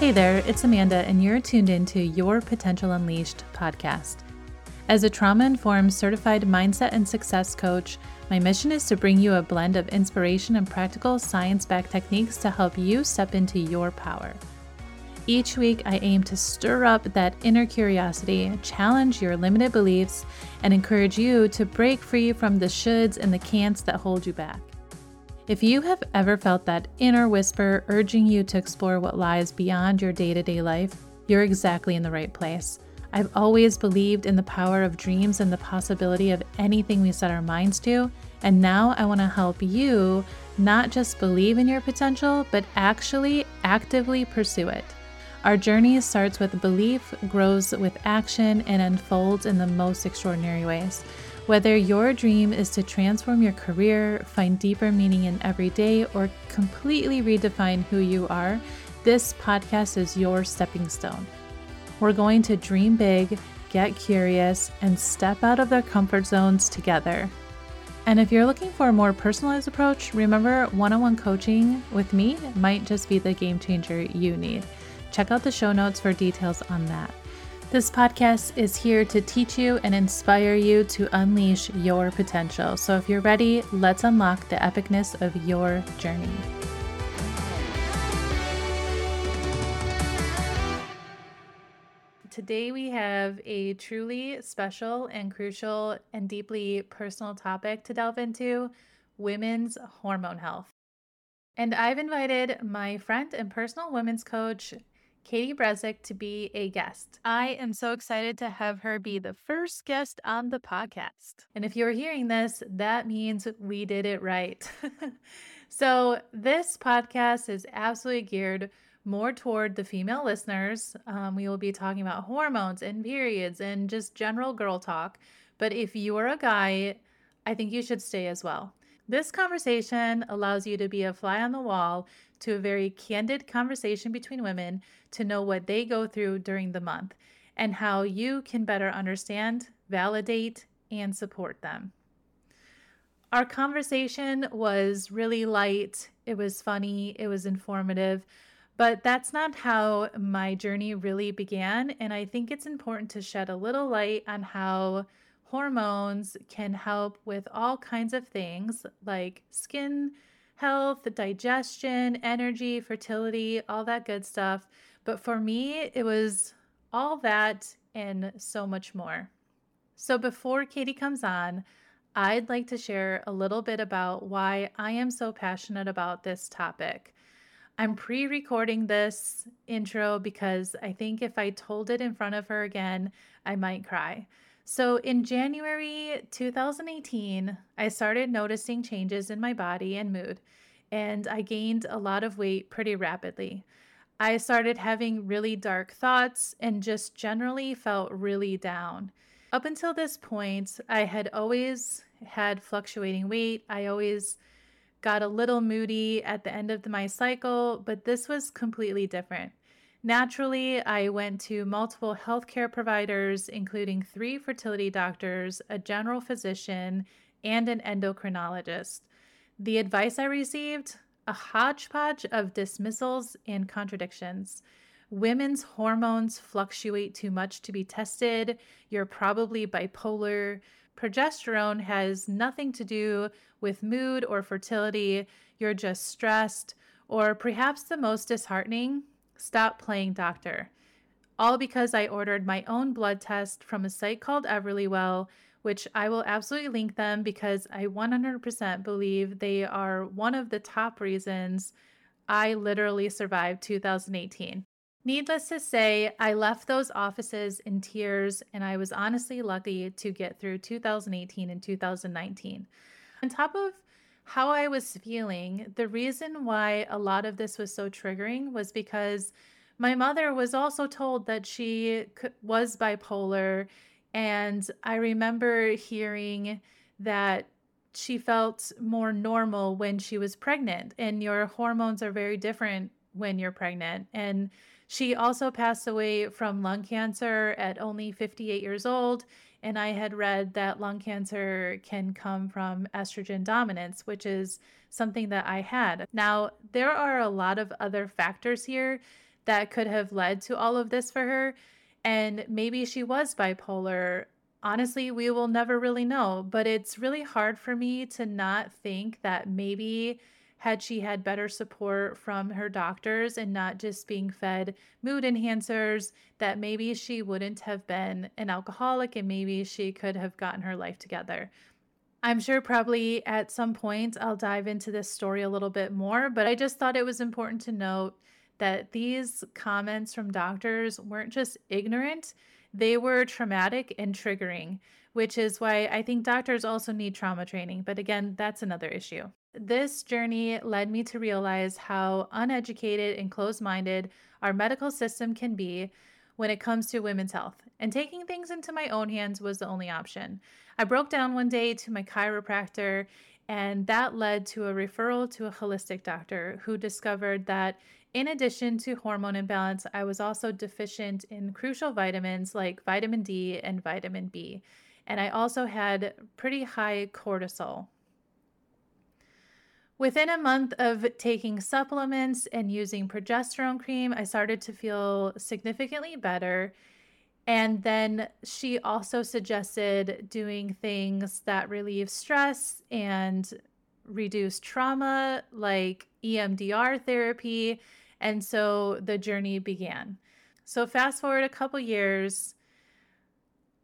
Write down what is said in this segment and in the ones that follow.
Hey there, it's Amanda, and you're tuned into Your Potential Unleashed podcast. As a trauma informed certified mindset and success coach, my mission is to bring you a blend of inspiration and practical science backed techniques to help you step into your power. Each week, I aim to stir up that inner curiosity, challenge your limited beliefs, and encourage you to break free from the shoulds and the can'ts that hold you back. If you have ever felt that inner whisper urging you to explore what lies beyond your day to day life, you're exactly in the right place. I've always believed in the power of dreams and the possibility of anything we set our minds to, and now I want to help you not just believe in your potential, but actually actively pursue it. Our journey starts with belief, grows with action, and unfolds in the most extraordinary ways. Whether your dream is to transform your career, find deeper meaning in every day, or completely redefine who you are, this podcast is your stepping stone. We're going to dream big, get curious, and step out of their comfort zones together. And if you're looking for a more personalized approach, remember one on one coaching with me might just be the game changer you need. Check out the show notes for details on that. This podcast is here to teach you and inspire you to unleash your potential. So if you're ready, let's unlock the epicness of your journey. Today, we have a truly special and crucial and deeply personal topic to delve into women's hormone health. And I've invited my friend and personal women's coach, Katie Bressack to be a guest. I am so excited to have her be the first guest on the podcast. And if you're hearing this, that means we did it right. so, this podcast is absolutely geared more toward the female listeners. Um, we will be talking about hormones and periods and just general girl talk. But if you're a guy, I think you should stay as well. This conversation allows you to be a fly on the wall to a very candid conversation between women to know what they go through during the month and how you can better understand, validate, and support them. Our conversation was really light, it was funny, it was informative, but that's not how my journey really began. And I think it's important to shed a little light on how hormones can help with all kinds of things like skin health, digestion, energy, fertility, all that good stuff. But for me, it was all that and so much more. So before Katie comes on, I'd like to share a little bit about why I am so passionate about this topic. I'm pre recording this intro because I think if I told it in front of her again, I might cry. So, in January 2018, I started noticing changes in my body and mood, and I gained a lot of weight pretty rapidly. I started having really dark thoughts and just generally felt really down. Up until this point, I had always had fluctuating weight. I always got a little moody at the end of my cycle, but this was completely different. Naturally, I went to multiple healthcare providers, including three fertility doctors, a general physician, and an endocrinologist. The advice I received a hodgepodge of dismissals and contradictions. Women's hormones fluctuate too much to be tested. You're probably bipolar. Progesterone has nothing to do with mood or fertility. You're just stressed. Or perhaps the most disheartening, Stop playing doctor. All because I ordered my own blood test from a site called Everlywell, which I will absolutely link them because I 100% believe they are one of the top reasons I literally survived 2018. Needless to say, I left those offices in tears, and I was honestly lucky to get through 2018 and 2019. On top of how I was feeling, the reason why a lot of this was so triggering was because my mother was also told that she was bipolar. And I remember hearing that she felt more normal when she was pregnant, and your hormones are very different when you're pregnant. And she also passed away from lung cancer at only 58 years old. And I had read that lung cancer can come from estrogen dominance, which is something that I had. Now, there are a lot of other factors here that could have led to all of this for her. And maybe she was bipolar. Honestly, we will never really know, but it's really hard for me to not think that maybe had she had better support from her doctors and not just being fed mood enhancers, that maybe she wouldn't have been an alcoholic and maybe she could have gotten her life together. I'm sure probably at some point I'll dive into this story a little bit more, but I just thought it was important to note that these comments from doctors weren't just ignorant, they were traumatic and triggering, which is why I think doctors also need trauma training. But again, that's another issue. This journey led me to realize how uneducated and closed minded our medical system can be when it comes to women's health, and taking things into my own hands was the only option. I broke down one day to my chiropractor, and that led to a referral to a holistic doctor who discovered that in addition to hormone imbalance, I was also deficient in crucial vitamins like vitamin D and vitamin B. And I also had pretty high cortisol. Within a month of taking supplements and using progesterone cream, I started to feel significantly better. And then she also suggested doing things that relieve stress and reduce trauma, like EMDR therapy. And so the journey began. So, fast forward a couple years,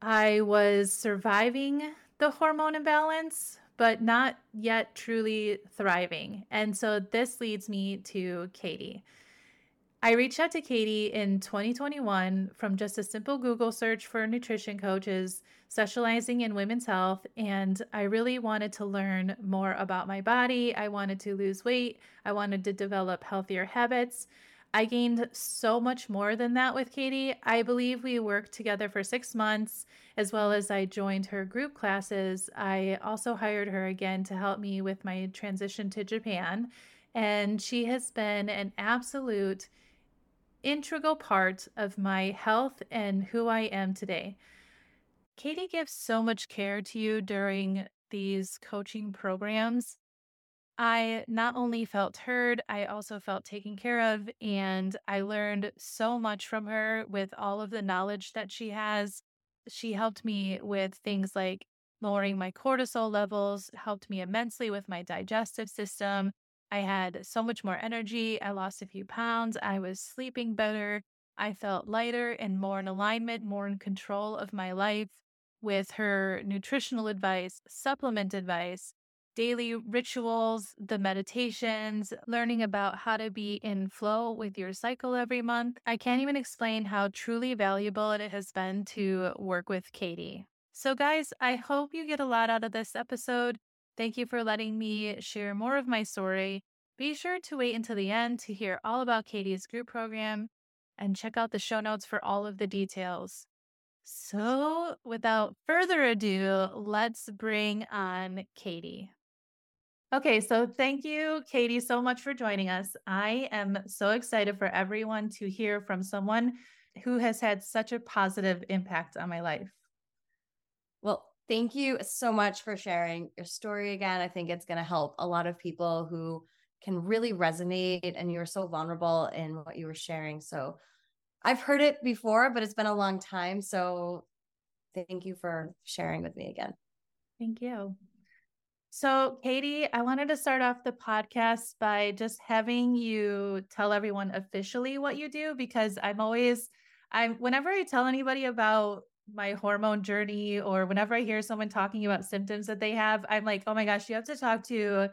I was surviving the hormone imbalance, but not yet truly thriving. And so this leads me to Katie. I reached out to Katie in 2021 from just a simple Google search for nutrition coaches specializing in women's health. And I really wanted to learn more about my body. I wanted to lose weight. I wanted to develop healthier habits. I gained so much more than that with Katie. I believe we worked together for six months, as well as I joined her group classes. I also hired her again to help me with my transition to Japan. And she has been an absolute integral part of my health and who I am today. Katie gives so much care to you during these coaching programs. I not only felt heard, I also felt taken care of. And I learned so much from her with all of the knowledge that she has. She helped me with things like lowering my cortisol levels, helped me immensely with my digestive system. I had so much more energy. I lost a few pounds. I was sleeping better. I felt lighter and more in alignment, more in control of my life with her nutritional advice, supplement advice, daily rituals, the meditations, learning about how to be in flow with your cycle every month. I can't even explain how truly valuable it has been to work with Katie. So, guys, I hope you get a lot out of this episode. Thank you for letting me share more of my story. Be sure to wait until the end to hear all about Katie's group program and check out the show notes for all of the details. So, without further ado, let's bring on Katie. Okay, so thank you, Katie, so much for joining us. I am so excited for everyone to hear from someone who has had such a positive impact on my life. Well, thank you so much for sharing your story again. I think it's going to help a lot of people who can really resonate, and you're so vulnerable in what you were sharing. So I've heard it before, but it's been a long time. So thank you for sharing with me again. Thank you. So, Katie, I wanted to start off the podcast by just having you tell everyone officially what you do because I'm always I'm whenever I tell anybody about my hormone journey or whenever I hear someone talking about symptoms that they have, I'm like, "Oh my gosh, you have to talk to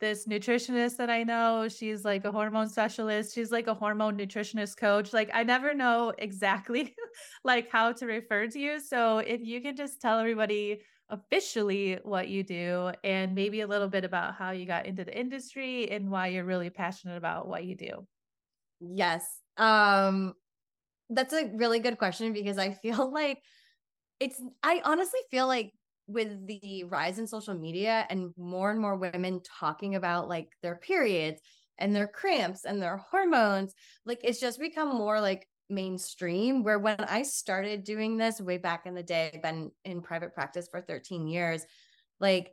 this nutritionist that I know. She's like a hormone specialist. She's like a hormone nutritionist coach. Like I never know exactly like how to refer to you. So if you can just tell everybody officially what you do and maybe a little bit about how you got into the industry and why you're really passionate about what you do. Yes. Um that's a really good question because I feel like it's I honestly feel like with the rise in social media and more and more women talking about like their periods and their cramps and their hormones, like it's just become more like mainstream where when I started doing this way back in the day, I've been in private practice for 13 years, like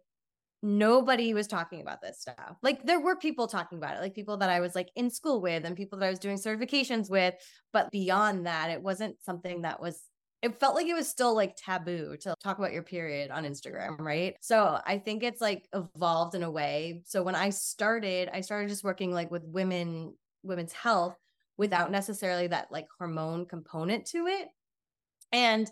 nobody was talking about this stuff. Like there were people talking about it, like people that I was like in school with and people that I was doing certifications with, but beyond that, it wasn't something that was it felt like it was still like taboo to talk about your period on Instagram, right? So I think it's like evolved in a way. So when I started, I started just working like with women, women's health without necessarily that like hormone component to it. And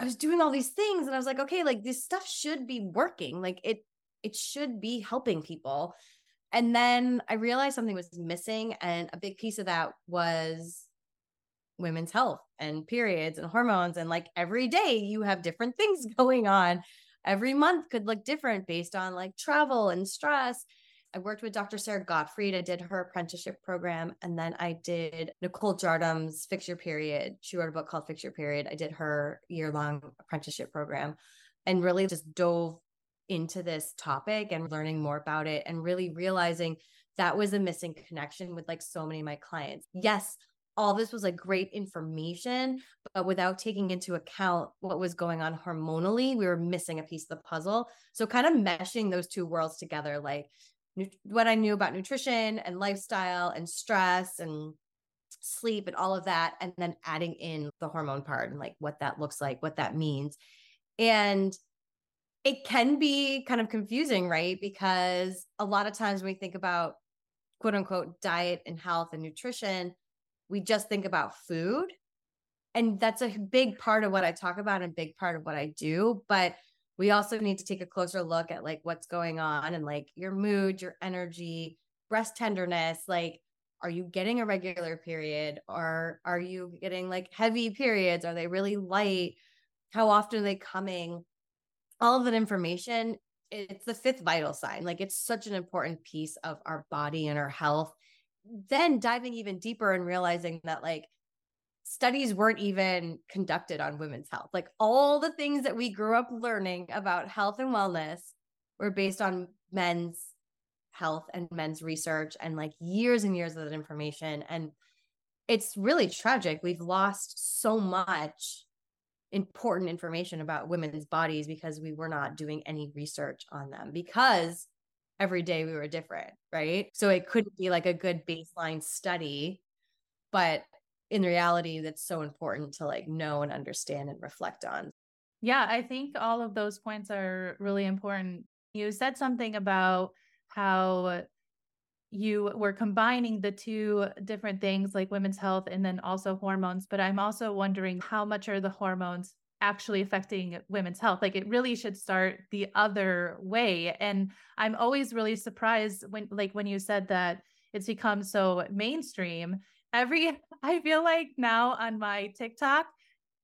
I was doing all these things and I was like, okay, like this stuff should be working. Like it it should be helping people. And then I realized something was missing and a big piece of that was women's health and periods and hormones and like every day you have different things going on. Every month could look different based on like travel and stress. I worked with Dr. Sara Gottfried. I did her apprenticeship program. And then I did Nicole Jardim's Fix Your Period. She wrote a book called Fix Your Period. I did her year long apprenticeship program and really just dove into this topic and learning more about it and really realizing that was a missing connection with like so many of my clients. Yes, all this was like great information, but without taking into account what was going on hormonally, we were missing a piece of the puzzle. So, kind of meshing those two worlds together, like what I knew about nutrition and lifestyle and stress and sleep and all of that, and then adding in the hormone part and like what that looks like, what that means. And it can be kind of confusing, right? Because a lot of times when we think about quote unquote diet and health and nutrition, we just think about food. And that's a big part of what I talk about and big part of what I do. But we also need to take a closer look at like what's going on and like your mood, your energy, breast tenderness. Like, are you getting a regular period or are you getting like heavy periods? Are they really light? How often are they coming? All of that information, it's the fifth vital sign. Like, it's such an important piece of our body and our health. Then diving even deeper and realizing that, like, studies weren't even conducted on women's health. Like all the things that we grew up learning about health and wellness were based on men's health and men's research and like years and years of that information. And it's really tragic. We've lost so much important information about women's bodies because we were not doing any research on them because every day we were different, right? So it couldn't be like a good baseline study, but in reality that's so important to like know and understand and reflect on. Yeah, I think all of those points are really important. You said something about how you were combining the two different things like women's health and then also hormones, but I'm also wondering how much are the hormones actually affecting women's health? Like it really should start the other way. And I'm always really surprised when like when you said that it's become so mainstream every I feel like now on my TikTok,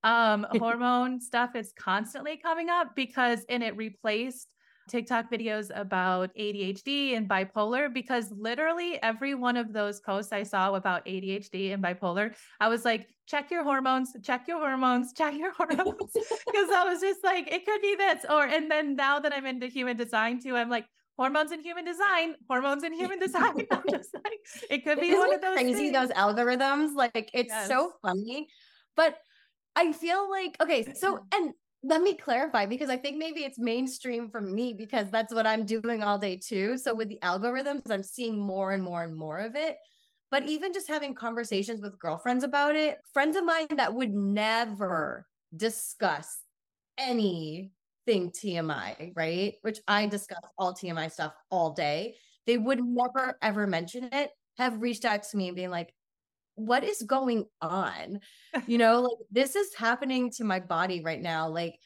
um, hormone stuff is constantly coming up because and it replaced TikTok videos about ADHD and bipolar because literally every one of those posts I saw about ADHD and bipolar, I was like, check your hormones, check your hormones, check your hormones. Because I was just like, it could be this. Or and then now that I'm into human design too, I'm like, hormones in human design, hormones in human design. I'm just like, it could be Isn't one of those crazy, things. those algorithms. Like it's yes. so funny. But I feel like, okay, so and let me clarify because I think maybe it's mainstream for me because that's what I'm doing all day too. So with the algorithms, I'm seeing more and more and more of it. But even just having conversations with girlfriends about it, friends of mine that would never discuss any thing TMI, right? Which I discuss all TMI stuff all day. They would never ever mention it, have reached out to me and being like, what is going on? You know, like this is happening to my body right now. Like,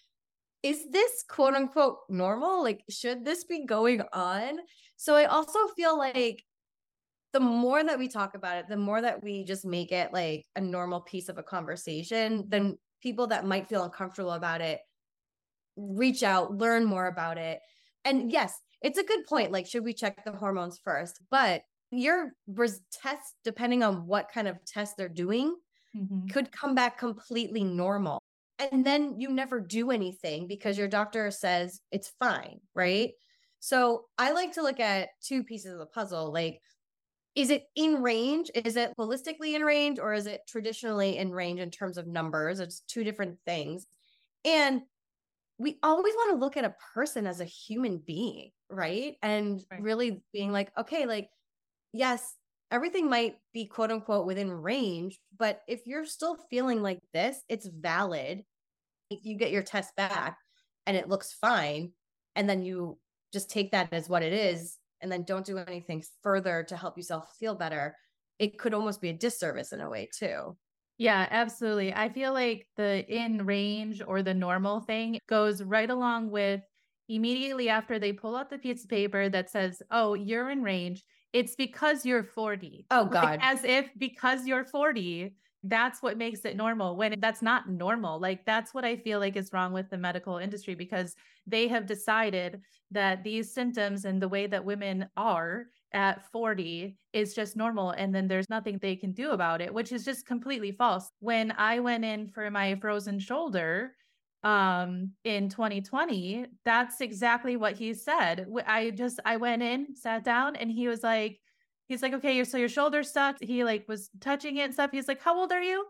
is this quote unquote normal? Like, should this be going on? So I also feel like the more that we talk about it, the more that we just make it like a normal piece of a conversation, then people that might feel uncomfortable about it reach out, learn more about it. And yes, it's a good point. Like, should we check the hormones first? But your test, depending on what kind of test they're doing, mm-hmm. could come back completely normal. And then you never do anything because your doctor says it's fine, right? So I like to look at two pieces of the puzzle. Like, is it in range? Is it holistically in range or is it traditionally in range in terms of numbers? It's two different things. And we always want to look at a person as a human being. right? And Right. really being like, okay, like, yes, everything might be quote unquote within range, but if you're still feeling like this, it's valid. If you get your test back and it looks fine, and then you just take that as what it is, and then don't do anything further to help yourself feel better, it could almost be a disservice in a way, too. Yeah, absolutely. I feel like the in range or the normal thing goes right along with immediately after they pull out the piece of paper that says, Oh, you're in range. It's because you're 40. Oh, Like, God. as if because you're 40, that's what makes it normal when that's not normal. Like, that's what I feel like is wrong with the medical industry because they have decided that these symptoms and the way that women are at 40 is just normal and then there's nothing they can do about it which is just completely false. When i went in for my frozen shoulder um in 2020 that's exactly what he said. I just i went in sat down and he was like he's like okay so your shoulder sucked. He like was touching it and stuff. He's like how old are you?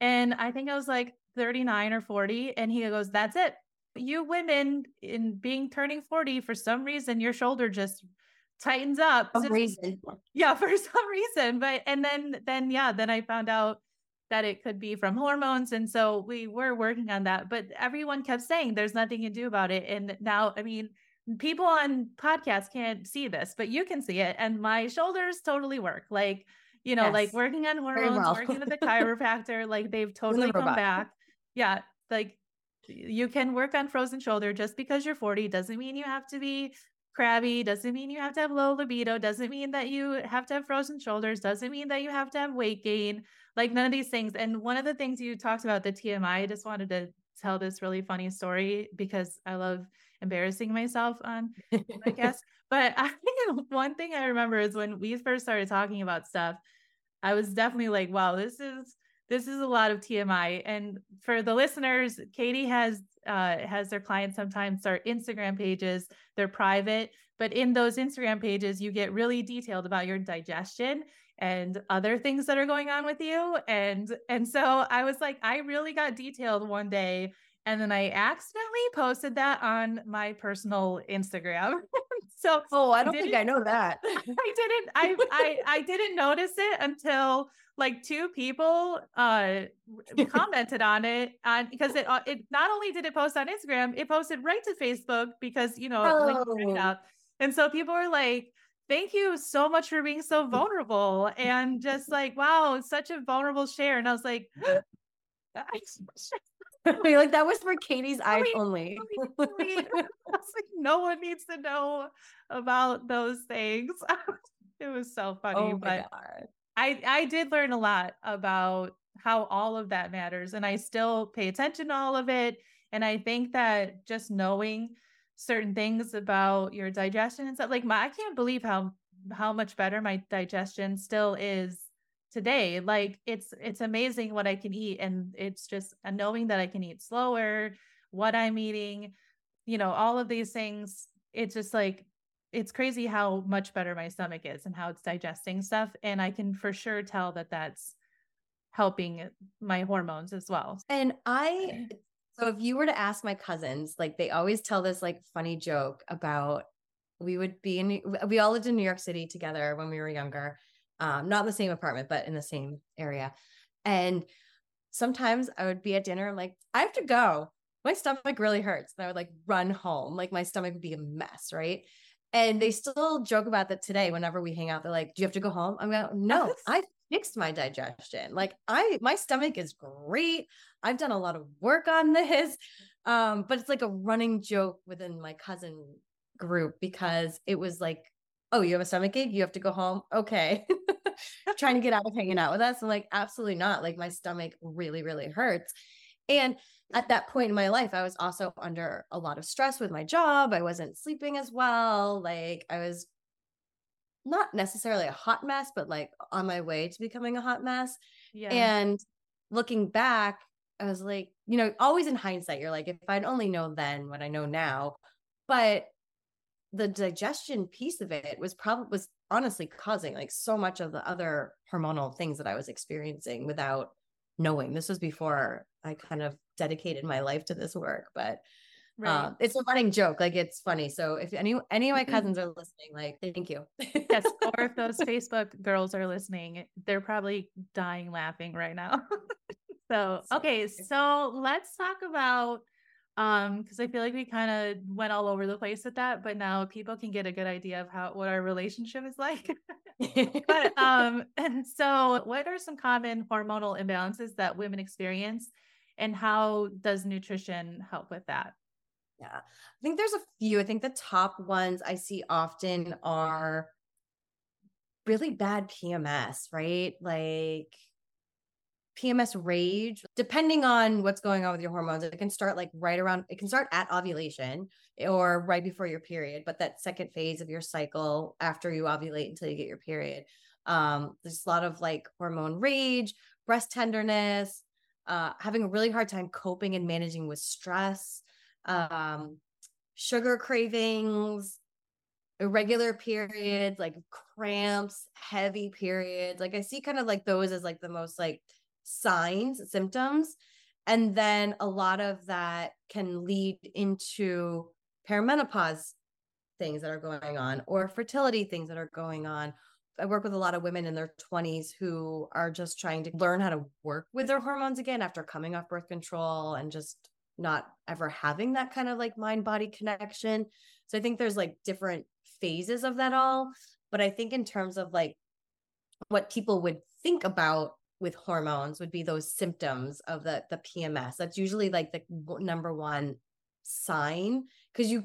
And i think i was like 39 or 40 and he goes that's it. You women in being turning 40 for some reason your shoulder just tightens up Just- reason. yeah for some reason but and then then yeah then i found out that it could be from hormones and so we were working on that but everyone kept saying there's nothing you can do about it and now i mean people on podcasts can't see this but you can see it and my shoulders totally work like you know like working on hormones well. working with the chiropractor like they've totally come robot. back yeah like you can work on frozen shoulder just because you're 40 doesn't mean you have to be crabby doesn't mean you have to have low libido doesn't mean that you have to have frozen shoulders doesn't mean that you have to have weight gain like none of these things. And one of the things you talked about the tmi i just wanted to tell this really funny story because i love embarrassing myself on podcast but i think one thing i remember is when we first started talking about stuff i was definitely like wow this is this is a lot of tmi and for the listeners katie has uh, has their clients sometimes start instagram pages they're private but in those instagram pages you get really detailed about your digestion and other things that are going on with you and and so i was like i really got detailed one day and then i accidentally posted that on my personal instagram so Oh, I don't think I know that. I didn't I I I didn't notice it until like two people uh commented on it on because it uh, it not only did it post on Instagram, it posted right to Facebook because you know linked right Oh. out. And so people were like Thank you so much for being so vulnerable and just like, wow, such a vulnerable share. And I was like, like, that was for Katie's eyes only. I was like, no one needs to know about those things. it was so funny, oh but God. I I did learn a lot about how all of that matters, and I still pay attention to all of it. And I think that just knowing certain things about your digestion and stuff, like my, I can't believe how how much better my digestion still is today. Like it's it's amazing what I can eat, and it's just knowing that I can eat slower, what I'm eating, you know, all of these things. It's just like it's crazy how much better my stomach is and how it's digesting stuff, and I can for sure tell that that's helping my hormones as well. And I, so if you were to ask my cousins, like they always tell this like funny joke about we would be in, we all lived in New York City together when we were younger, um, not in the same apartment, but in the same area. And sometimes I would be at dinner, I'm like, I have to go. My stomach really hurts. And I would like run home. Like my stomach would be a mess, right? And they still joke about that today whenever we hang out. They're like, Do you have to go home? I'm like, No, I fixed my digestion. Like I my stomach is great. I've done a lot of work on this. Um, but it's like a running joke within my cousin group because it was like, oh, you have a stomach ache, you have to go home. Okay. Trying to get out of hanging out with us. I'm like, absolutely not. Like my stomach really, really hurts. And at that point in my life, I was also under a lot of stress with my job. I wasn't sleeping as well. Like I was not necessarily a hot mess, but like on my way to becoming a hot mess. Yeah. And looking back, I was like, you know, always in hindsight, you're like, if I'd only known then what I know now. But the digestion piece of it was probably was honestly causing like so much of the other hormonal things that I was experiencing without knowing. This was before I kind of dedicated my life to this work. But Right. Um, it's a running joke. Like it's funny. So if any any of my cousins are listening, like thank you. yes. Or if those Facebook girls are listening, they're probably dying laughing right now. so okay, so let's talk about um because I feel like we kind of went all over the place with that, but now people can get a good idea of how what our relationship is like. but um and so what are some common hormonal imbalances that women experience and how does nutrition help with that? Yeah. I think there's a few. I think the top ones I see often are really bad PMS, right? Like PMS rage, depending on what's going on with your hormones, it can start like right around, it can start at ovulation or right before your period, but that second phase of your cycle after you ovulate until you get your period. Um, there's a lot of like hormone rage, breast tenderness, uh, having a really hard time coping and managing with stress, um, sugar cravings, irregular periods, like cramps, heavy periods. Like I see kind of like those as like the most like signs, symptoms. And then a lot of that can lead into perimenopause things that are going on or fertility things that are going on. I work with a lot of women in their 20s who are just trying to learn how to work with their hormones again after coming off birth control and just not ever having that kind of like mind body connection. So I think there's like different phases of that all. But I think in terms of like what people would think about with hormones would be those symptoms of the the PMS. That's usually like the number one sign because you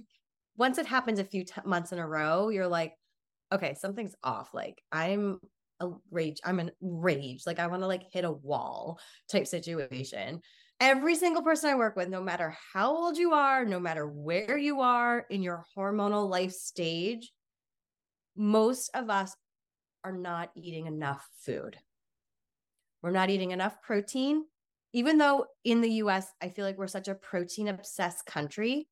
once it happens a few t- months in a row, you're like, okay, something's off. Like I'm a rage, I'm in rage. Like I want to like hit a wall type situation every single person I work with, no matter how old you are, no matter where you are in your hormonal life stage, most of us are not eating enough food. We're not eating enough protein. Even though in the US, I feel like we're such a protein obsessed country,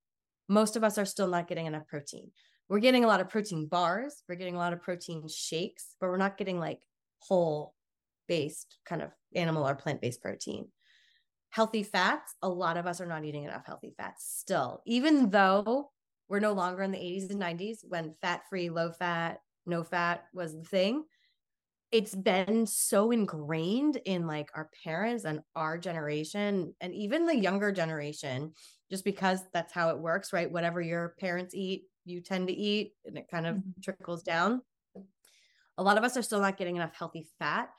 most of us are still not getting enough protein. We're getting a lot of protein bars, we're getting a lot of protein shakes, but we're not getting like whole based kind of animal or plant based protein healthy fats, a lot of us are not eating enough healthy fats still, even though we're no longer in the 80s and 90s when fat free, low fat, no fat was the thing. It's been so ingrained in like our parents and our generation and even the younger generation, just because that's how it works, right? Whatever your parents eat, you tend to eat, and it kind of mm-hmm. trickles down. A lot of us are still not getting enough healthy fat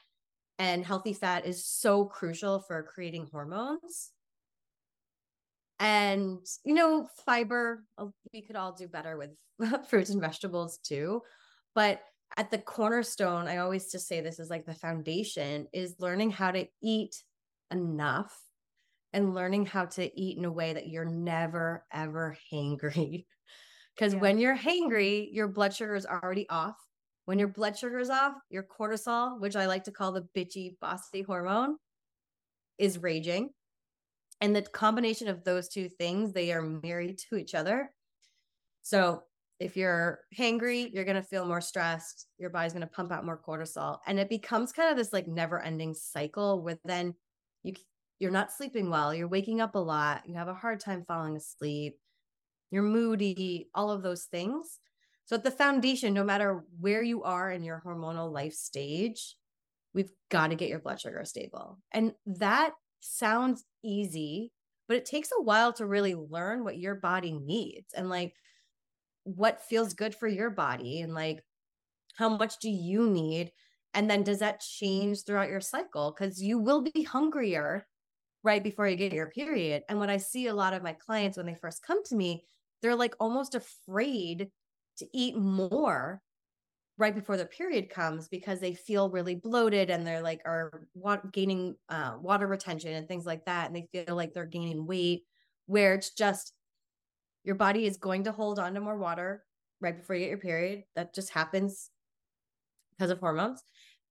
and healthy fat is so crucial for creating hormones and you know fiber uh, we could all do better with fruits and vegetables too but at the cornerstone i always just say this is like the foundation is learning how to eat enough and learning how to eat in a way that you're never ever hangry because yeah. when you're hangry your blood sugar is already off when your blood sugar is off, your cortisol, which I like to call the bitchy, bossy hormone, is raging. And the combination of those two things, they are married to each other. So if you're hangry, you're going to feel more stressed. Your body's going to pump out more cortisol. And it becomes kind of this like never ending cycle where then you, you're not sleeping well. You're waking up a lot. You have a hard time falling asleep. You're moody, all of those things. So at the foundation, no matter where you are in your hormonal life stage, we've got to get your blood sugar stable. And that sounds easy, but it takes a while to really learn what your body needs and like what feels good for your body and like how much do you need? And then does that change throughout your cycle? Cuz you will be hungrier right before you get your period. And what i see a lot of my clients when they first come to me they're like almost afraid to eat more right before the period comes because they feel really bloated and they're like are gaining uh, water retention and things like that. And they feel like they're gaining weight where it's just your body is going to hold on to more water right before you get your period. That just happens because of hormones.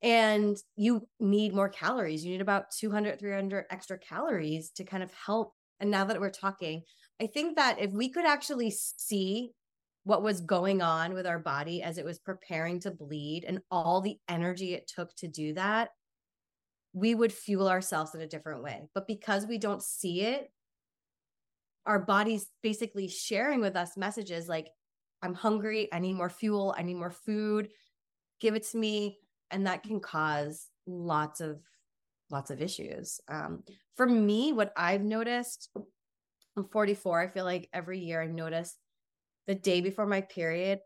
And you need more calories. You need about 200 300 extra calories to kind of help. And now that we're talking i think that if we could actually see what was going on with our body as it was preparing to bleed and all the energy it took to do that, we would fuel ourselves in a different way. But because we don't see it, our bodies basically sharing with us messages like, I'm hungry, I need more fuel, I need more food, give it to me. And that can cause lots of lots of issues. Um, for me, what I've noticed, I'm 44. I feel like every year I notice the day before my period,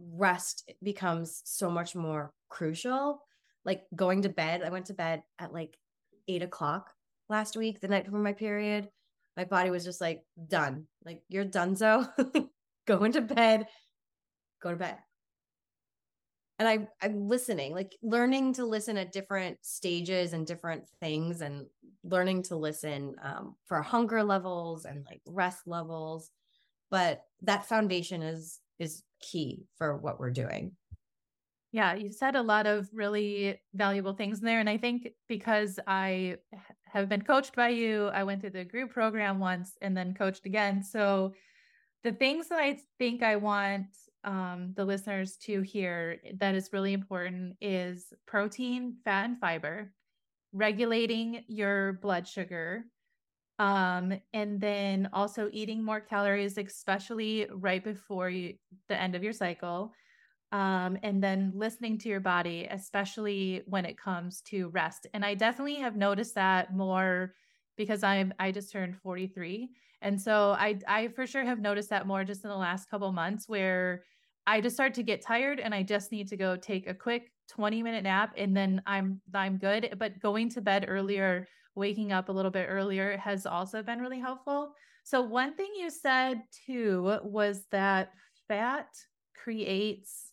rest becomes so much more crucial. Like going to bed, I went to bed at like eight o'clock last week, the night before my period. My body was just like, done. Like, you're done, so go into bed, go to bed. And I, I'm listening, like learning to listen at different stages and different things, and learning to listen um, for hunger levels and like rest levels. But that foundation is is key for what we're doing. Yeah, you said a lot of really valuable things in there. And I think because I have been coached by you, I went through the group program once and then coached again. So the things that I think I want um, the listeners to hear that is really important is protein, fat, and fiber, regulating your blood sugar, um, and then also eating more calories, especially right before you, the end of your cycle. Um, and then listening to your body, especially when it comes to rest. And I definitely have noticed that more because I'm I just turned 43. And so I I for sure have noticed that more just in the last couple months where I just start to get tired and I just need to go take a quick 20 minute nap and then I'm I'm good. But going to bed earlier waking up a little bit earlier has also been really helpful. So, one thing you said too was that fat creates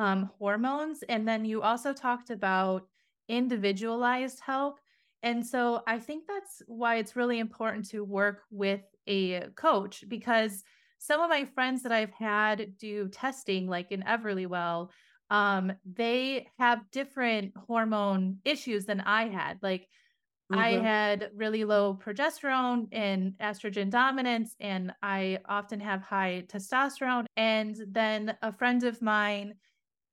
um, hormones. And then you also talked about individualized help. And so, I think that's why it's really important to work with a coach because some of my friends that I've had do testing, like in Everlywell, um, they have different hormone issues than I had. Like Mm-hmm. I had really low progesterone and estrogen dominance, and I often have high testosterone. And then a friend of mine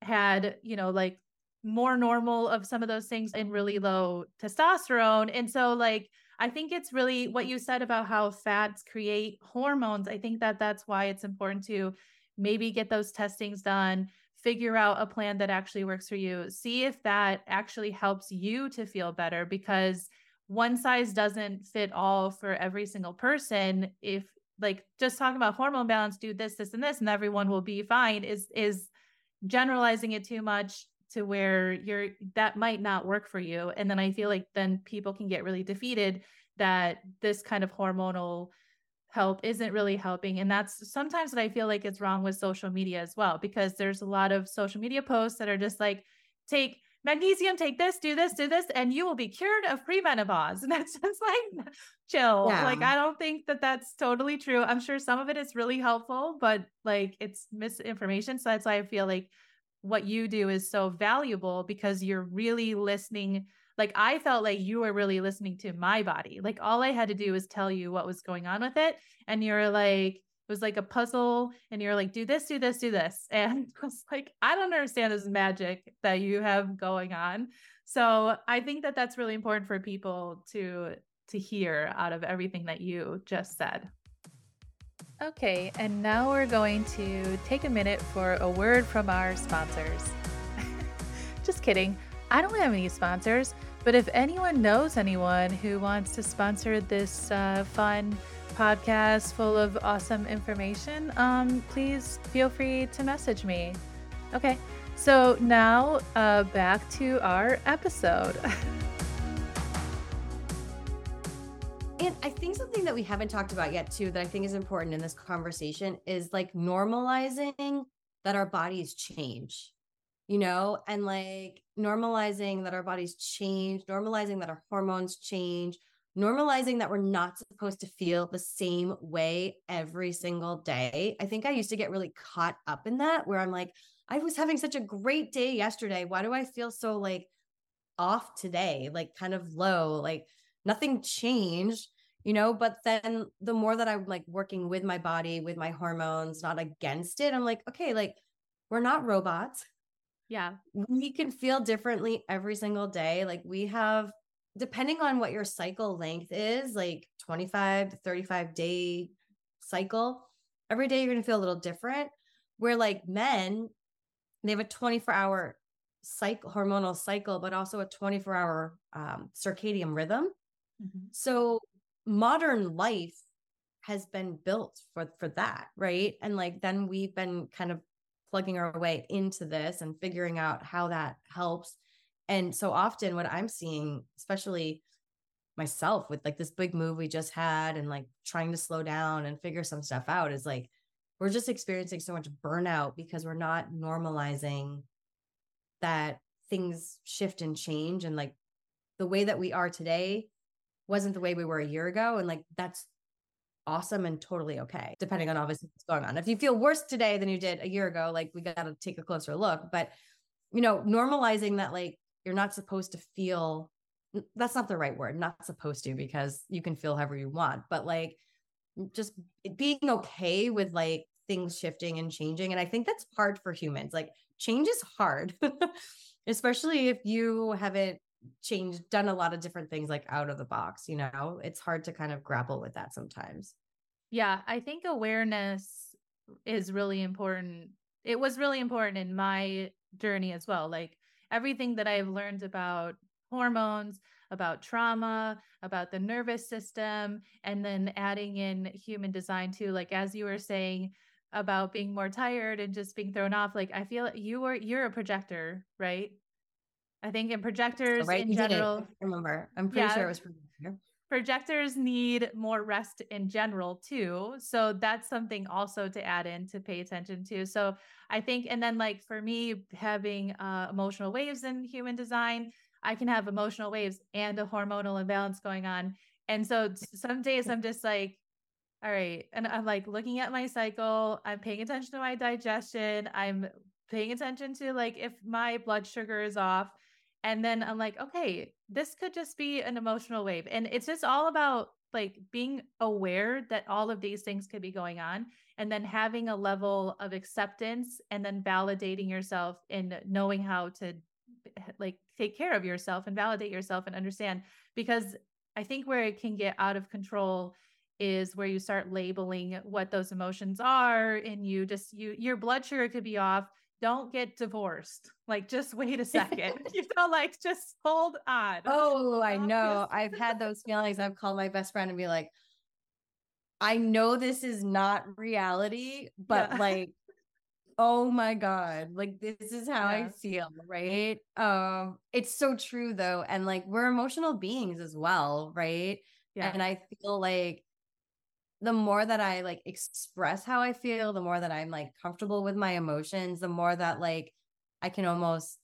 had, you know, like more normal of some of those things and really low testosterone. And so, like, I think it's really what you said about how fats create hormones. I think that that's why it's important to maybe get those testings done, figure out a plan that actually works for you, see if that actually helps you to feel better because one size doesn't fit all for every single person if like just talking about hormone balance do this this and this and everyone will be fine is is generalizing it too much to where you're that might not work for you. And then i feel like then people can get really defeated that this kind of hormonal help isn't really helping. And that's sometimes what i feel like is wrong with social media as well because there's a lot of social media posts that are just like take magnesium, take this, do this, do this, and you will be cured of premenopause. And that's just like chill. Yeah. Like, I don't think that that's totally true. I'm sure some of it is really helpful, but like it's misinformation. So that's why I feel like what you do is so valuable because you're really listening. Like, I felt like you were really listening to my body. Like, all I had to do was tell you what was going on with it. And you're like, it was like a puzzle and you're like do this do this do this and I was like i don't understand this magic that you have going on. So i think that that's really important for people to to hear out of everything that you just said. Okay and now we're going to take a minute for a word from our sponsors. Just kidding. I don't have any sponsors but if anyone knows anyone who wants to sponsor this uh, fun podcast full of awesome information, um, please feel free to message me. Okay, so now uh, back to our episode. and I think something that we haven't talked about yet, too, that I think is important in this conversation is like normalizing that our bodies change, you know, and like normalizing that our bodies change, normalizing that our hormones change, normalizing that we're not supposed to feel the same way every single day. I think I used to get really caught up in that where I'm like, I was having such a great day yesterday. Why do I feel so like off today? Like kind of low, like nothing changed, you know? But then the more that I'm like working with my body, with my hormones, not against it, I'm like, okay, like we're not robots. Yeah. We can feel differently every single day. Like we have depending on what your cycle length is, like 25 to 35 day cycle, every day you're going to feel a little different. Where like men, they have a 24 hour cycle, hormonal cycle, but also a 24 hour um, circadian rhythm. Mm-hmm. So modern life has been built for for that, right? And like then we've been kind of plugging our way into this and figuring out how that helps. And so often what I'm seeing, especially myself with like this big move we just had and like trying to slow down and figure some stuff out is like we're just experiencing so much burnout because we're not normalizing that things shift and change and like the way that we are today wasn't the way we were a year ago and like that's awesome and totally okay depending on obviously what's going on. If you feel worse today than you did a year ago like we got to take a closer look but you know normalizing that like you're not supposed to feel that's not the right word not supposed to because you can feel however you want but like just being okay with like things shifting and changing and i think that's hard for humans like change is hard especially if you haven't changed done a lot of different things like out of the box you know? It's hard to kind of grapple with that sometimes. Yeah i think awareness is really important. It was really important in my journey as well like everything that i've learned about hormones about trauma about the nervous system and then adding in human design too like as you were saying about being more tired and just being thrown off like i feel you were you're a projector right I think in projectors right? in general. remember, I'm pretty yeah, sure it was projector. Projectors need more rest in general too. So that's something also to add in to pay attention to. So I think, and then like for me, having uh, emotional waves in human design, I can have emotional waves and a hormonal imbalance going on. And so some days I'm just like, all right. And I'm like looking at my cycle. I'm paying attention to my digestion. I'm paying attention to like if my blood sugar is off. And then I'm like, okay, this could just be an emotional wave. And it's just all about like being aware that all of these things could be going on and then having a level of acceptance and then validating yourself and knowing how to eh, like take care of yourself and validate yourself and understand because I think where it can get out of control is where you start labeling what those emotions are and you just you your blood sugar could be off don't get divorced. Like, just wait a second. you know, like, just hold on. Oh, I know. I've had those feelings. I've called my best friend and be like, I know this is not reality, but yeah. like, oh my God, like, this is how yeah. I feel. Right. Um, it's so true though. And like, we're emotional beings as well. Right. Yeah. And I feel like the more that I like express how I feel, the more that I'm like comfortable with my emotions, the more that like I can almost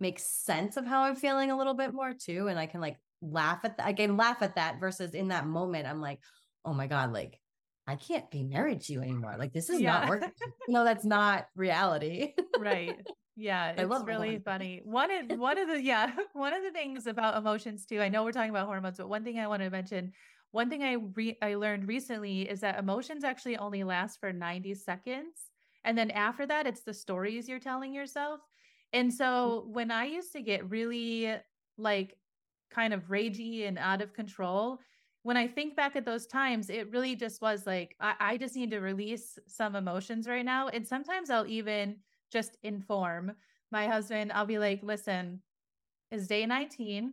make sense of how I'm feeling a little bit more too. And I can like laugh at that. I can laugh at that versus in that moment, I'm like, oh my God, like I can't be married to you anymore. Like this is yeah. not working. no, that's not reality. right. Yeah, it's I love really funny. One of one of the yeah, one of the things about emotions too. I know we're talking about hormones, but one thing I want to mention one thing I re- I learned recently is that emotions actually only last for 90 seconds. And then after that, it's the stories you're telling yourself. And mm. so when I used to get really like kind of ragey and out of control, when I think back at those times, it really just was like, I, I just need to release some emotions right now. And sometimes I'll even just inform my husband, I'll be like, listen, it's day 19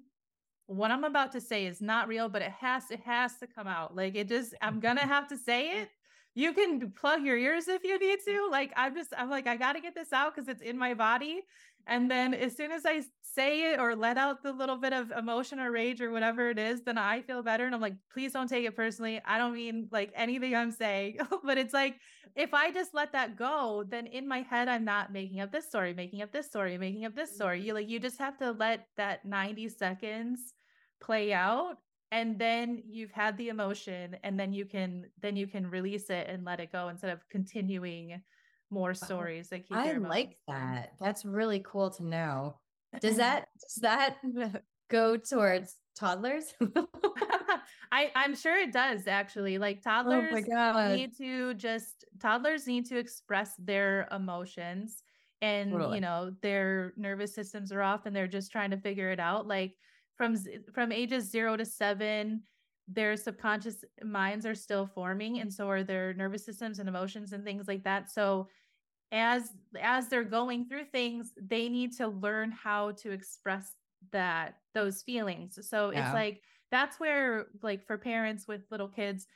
what I'm about to say is not real, but it has it has to come out. Like it just I'm gonna have to say it. You can plug your ears if you need to. Like I'm just I'm like I got to get this out cuz it's in my body. And then as soon as I say it or let out the little bit of emotion or rage or whatever it is, then I feel better and I'm like please don't take it personally. I don't mean like anything I'm saying, but it's like if I just let that go, then in my head I'm not making up this story, making up this story, making up this story. You mm-hmm. like you just have to let that 90 seconds play out and then you've had the emotion and then you can then you can release it and let it go instead of continuing more uh-huh. stories that keep I like that. That's really cool to know. Does that does that go towards toddlers? I I'm sure it does actually. Like oh toddlers oh need to just toddlers need to express their emotions and totally. you know their nervous systems are off and they're just trying to figure it out like from from ages 0 to 7 their subconscious minds are still forming and so are their nervous systems and emotions and things like that so as as they're going through things they need to learn how to express that those feelings so yeah. it's like that's where like for parents with little kids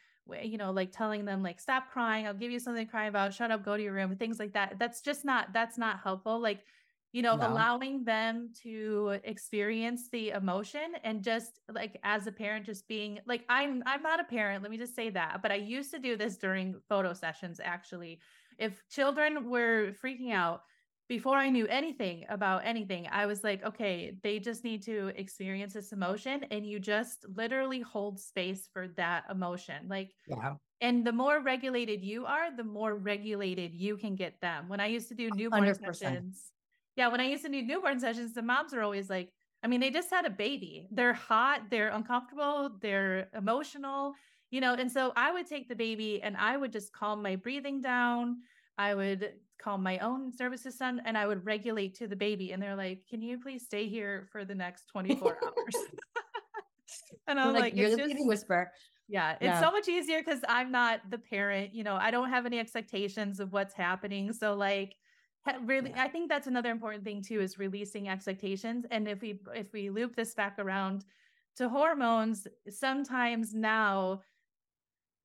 you know like telling them like stop crying i'll give you something to cry about shut up go to your room things like that that's just not that's not helpful like you know no. allowing them to experience the emotion and just like as a parent just being like i'm i'm not a parent let me just say that but i used to do this during photo sessions actually if children were freaking out before I knew anything about anything, I was like, okay, they just need to experience this emotion. And you just literally hold space for that emotion. Like, yeah. And the more regulated you are, the more regulated you can get them. When I used to do newborn 100%. sessions, yeah, when I used to do newborn sessions, the moms are always like, I mean, they just had a baby. They're hot, they're uncomfortable, they're emotional, you know. And so I would take the baby and I would just calm my breathing down. I would call my own nervous system and I would regulate to the baby. And they're like, Can you please stay here for the next 24 hours? and I'm like, like, You're the just, baby whisper. Yeah, it's yeah. so much easier because I'm not the parent. You know, I don't have any expectations of what's happening. So, like, really yeah. i think that's another important thing too is releasing expectations and if we if we loop this back around to hormones sometimes now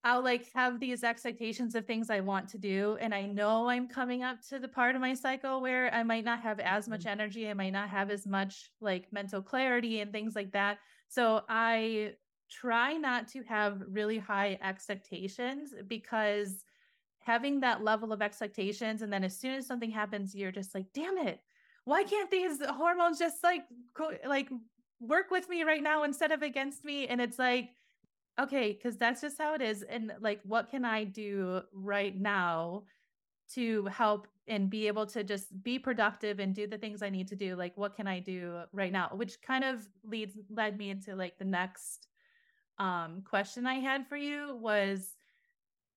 I'll like have these expectations of things I want to do. And I know I'm coming up to the part of my cycle where I might not have as much mm-hmm. energy. I might not have as much like mental clarity and things like that. So I try not to have really high expectations because having that level of expectations and then as soon as something happens you're just like damn it why can't these hormones just like like work with me right now instead of against me and it's like okay, because that's just how it is. And like, what can I do right now to help and be able to just be productive and do the things I need to do? Like, what can I do right now? Which kind of leads led me into like the next um question I had for you was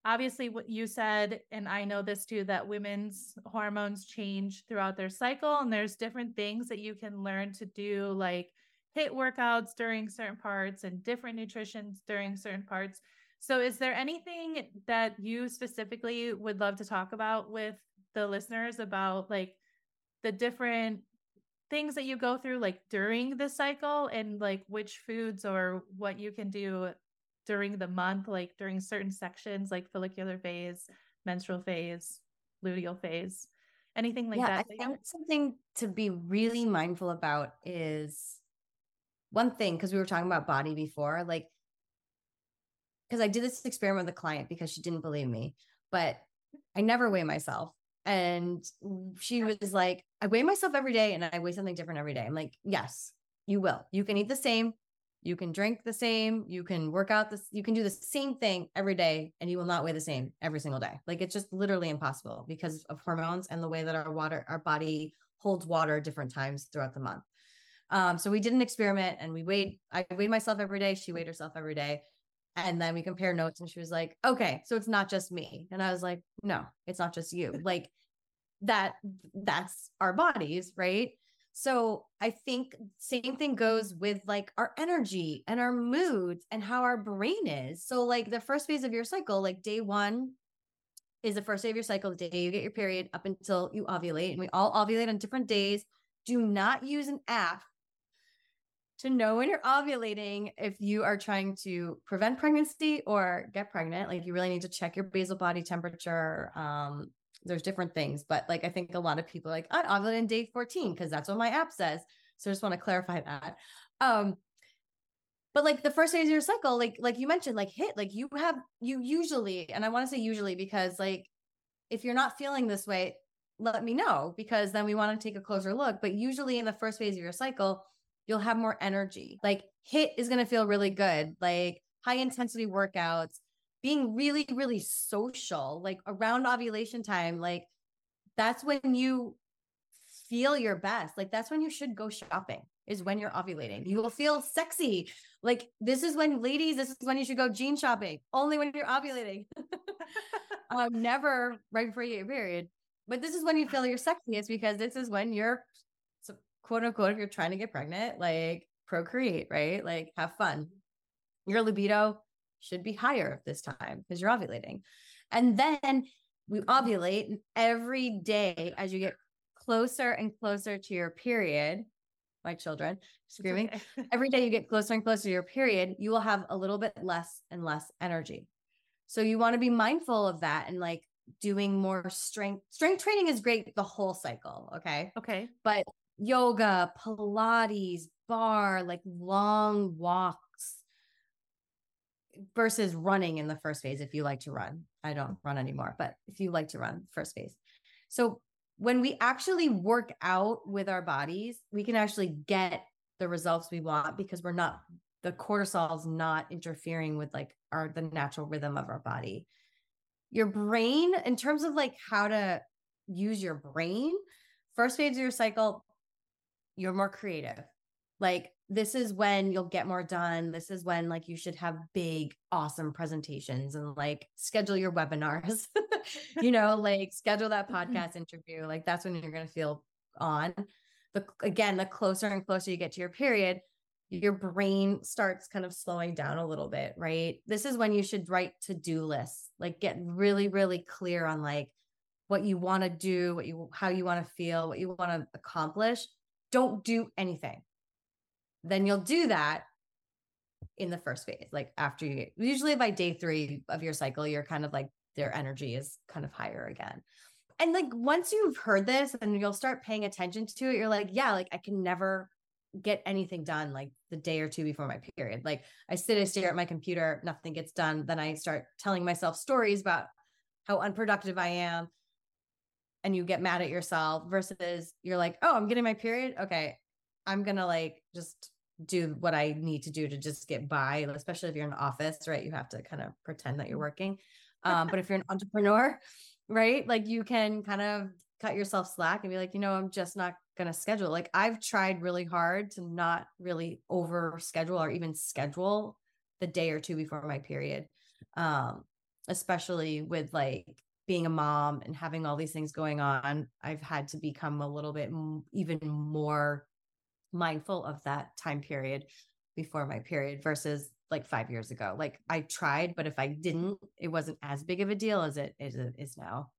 obviously what you said and i know this too that women's hormones change throughout their cycle and there's different things that you can learn to do like HIIT workouts during certain parts and different nutritions during certain parts. So, is there anything that you specifically would love to talk about with the listeners about like the different things that you go through like during the cycle and like which foods or what you can do during the month, like during certain sections like follicular phase, menstrual phase, luteal phase, anything like yeah, that? I think something to be really mindful about is one thing because we were talking about body before like because i did this experiment with a client because she didn't believe me but i never weigh myself. And she was like i weigh myself every day and i weigh something different every day. I'm like yes you will. You can eat the same. You can drink the same. You can work out this you can do the same thing every day and you will not weigh the same every single day. Like it's just literally impossible because of hormones and the way that our water our body holds water different times throughout the month um, so we did an experiment and we weighed, I weighed myself every day. She weighed herself every day. And then we compare notes and she was like, okay, so it's not just me. And I was like, no, it's not just you. Like that, that's our bodies, right? So I think same thing goes with like our energy and our moods and how our brain is. So like the first phase of your cycle, like day one is the first day of your cycle, the day you get your period up until you ovulate. And we all ovulate on different days. Do not use an app to know when you're ovulating if you are trying to prevent pregnancy or get pregnant. Like you really need to check your basal body temperature. Um, there's different things, but like I think a lot of people like I ovulate in day 14 because that's what my app says. So I just want to clarify that. Um, but like the first days of your cycle, like like you mentioned, like HIIT, like you have you usually, and I want to say usually because like if you're not feeling this way, let me know because then we want to take a closer look. But usually in the first phase of your cycle, you'll have more energy. Like HIIT is going to feel really good. Like high intensity workouts, being really, really social, like around ovulation time, like that's when you feel your best. Like that's when you should go shopping is when you're ovulating. You will feel sexy. Like this is when ladies, this is when you should go jean shopping. Only when you're ovulating. um, never right before your period. But this is when you feel your sexiest because this is when you're quote unquote, if you're trying to get pregnant, like procreate, right? Like have fun. Your libido should be higher this time because you're ovulating. And then we ovulate every day as you get closer and closer to your period. My children screaming. Okay. every day you get closer and closer to your period, you will have a little bit less and less energy. So you want to be mindful of that and like doing more strength. Strength training is great the whole cycle. Okay. Okay. But yoga, Pilates, barre, like long walks versus running in the first phase if you like to run. I don't run anymore, but if you like to run first phase. So when we actually work out with our bodies, we can actually get the results we want because we're not the cortisol is not interfering with like our the natural rhythm of our body. Your brain, in terms of like how to use your brain, first phase of your cycle, you're more creative. Like this is when you'll get more done. This is when like you should have big, awesome presentations and like schedule your webinars, you know, like schedule that mm-hmm. podcast interview. Like that's when you're going to feel on. The again, the closer and closer you get to your period, your brain starts kind of slowing down a little bit, right? This is when you should write to-do lists, like get really, really clear on like what you want to do, what you how you want to feel, what you want to accomplish. Don't do anything then you'll do that in the first phase, like after you usually by day three of your cycle, you're kind of like their energy is kind of higher again. And like once you've heard this and you'll start paying attention to it, you're like, yeah, like I can never get anything done like the day or two before my period. Like I sit, I stare at my computer, nothing gets done. Then I start telling myself stories about how unproductive I am. And you get mad at yourself versus you're like, oh, I'm getting my period. Okay. I'm going to like just do what I need to do to just get by, especially if you're in the office, right? You have to kind of pretend that you're mm-hmm. working. Um, but if you're an entrepreneur, right? Like you can kind of cut yourself slack and be like, you know, I'm just not going to schedule. Like I've tried really hard to not really over schedule or even schedule the day or two before my period. Um, especially with like being a mom and having all these things going on, I've had to become a little bit m- even more mindful of that time period before my period versus like five years ago. Like I tried, but if I didn't, it wasn't as big of a deal as it is, is now.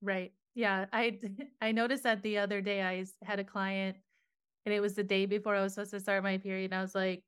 Right. Yeah. I I noticed that the other day I had a client and it was the day before I was supposed to start my period. And I was like,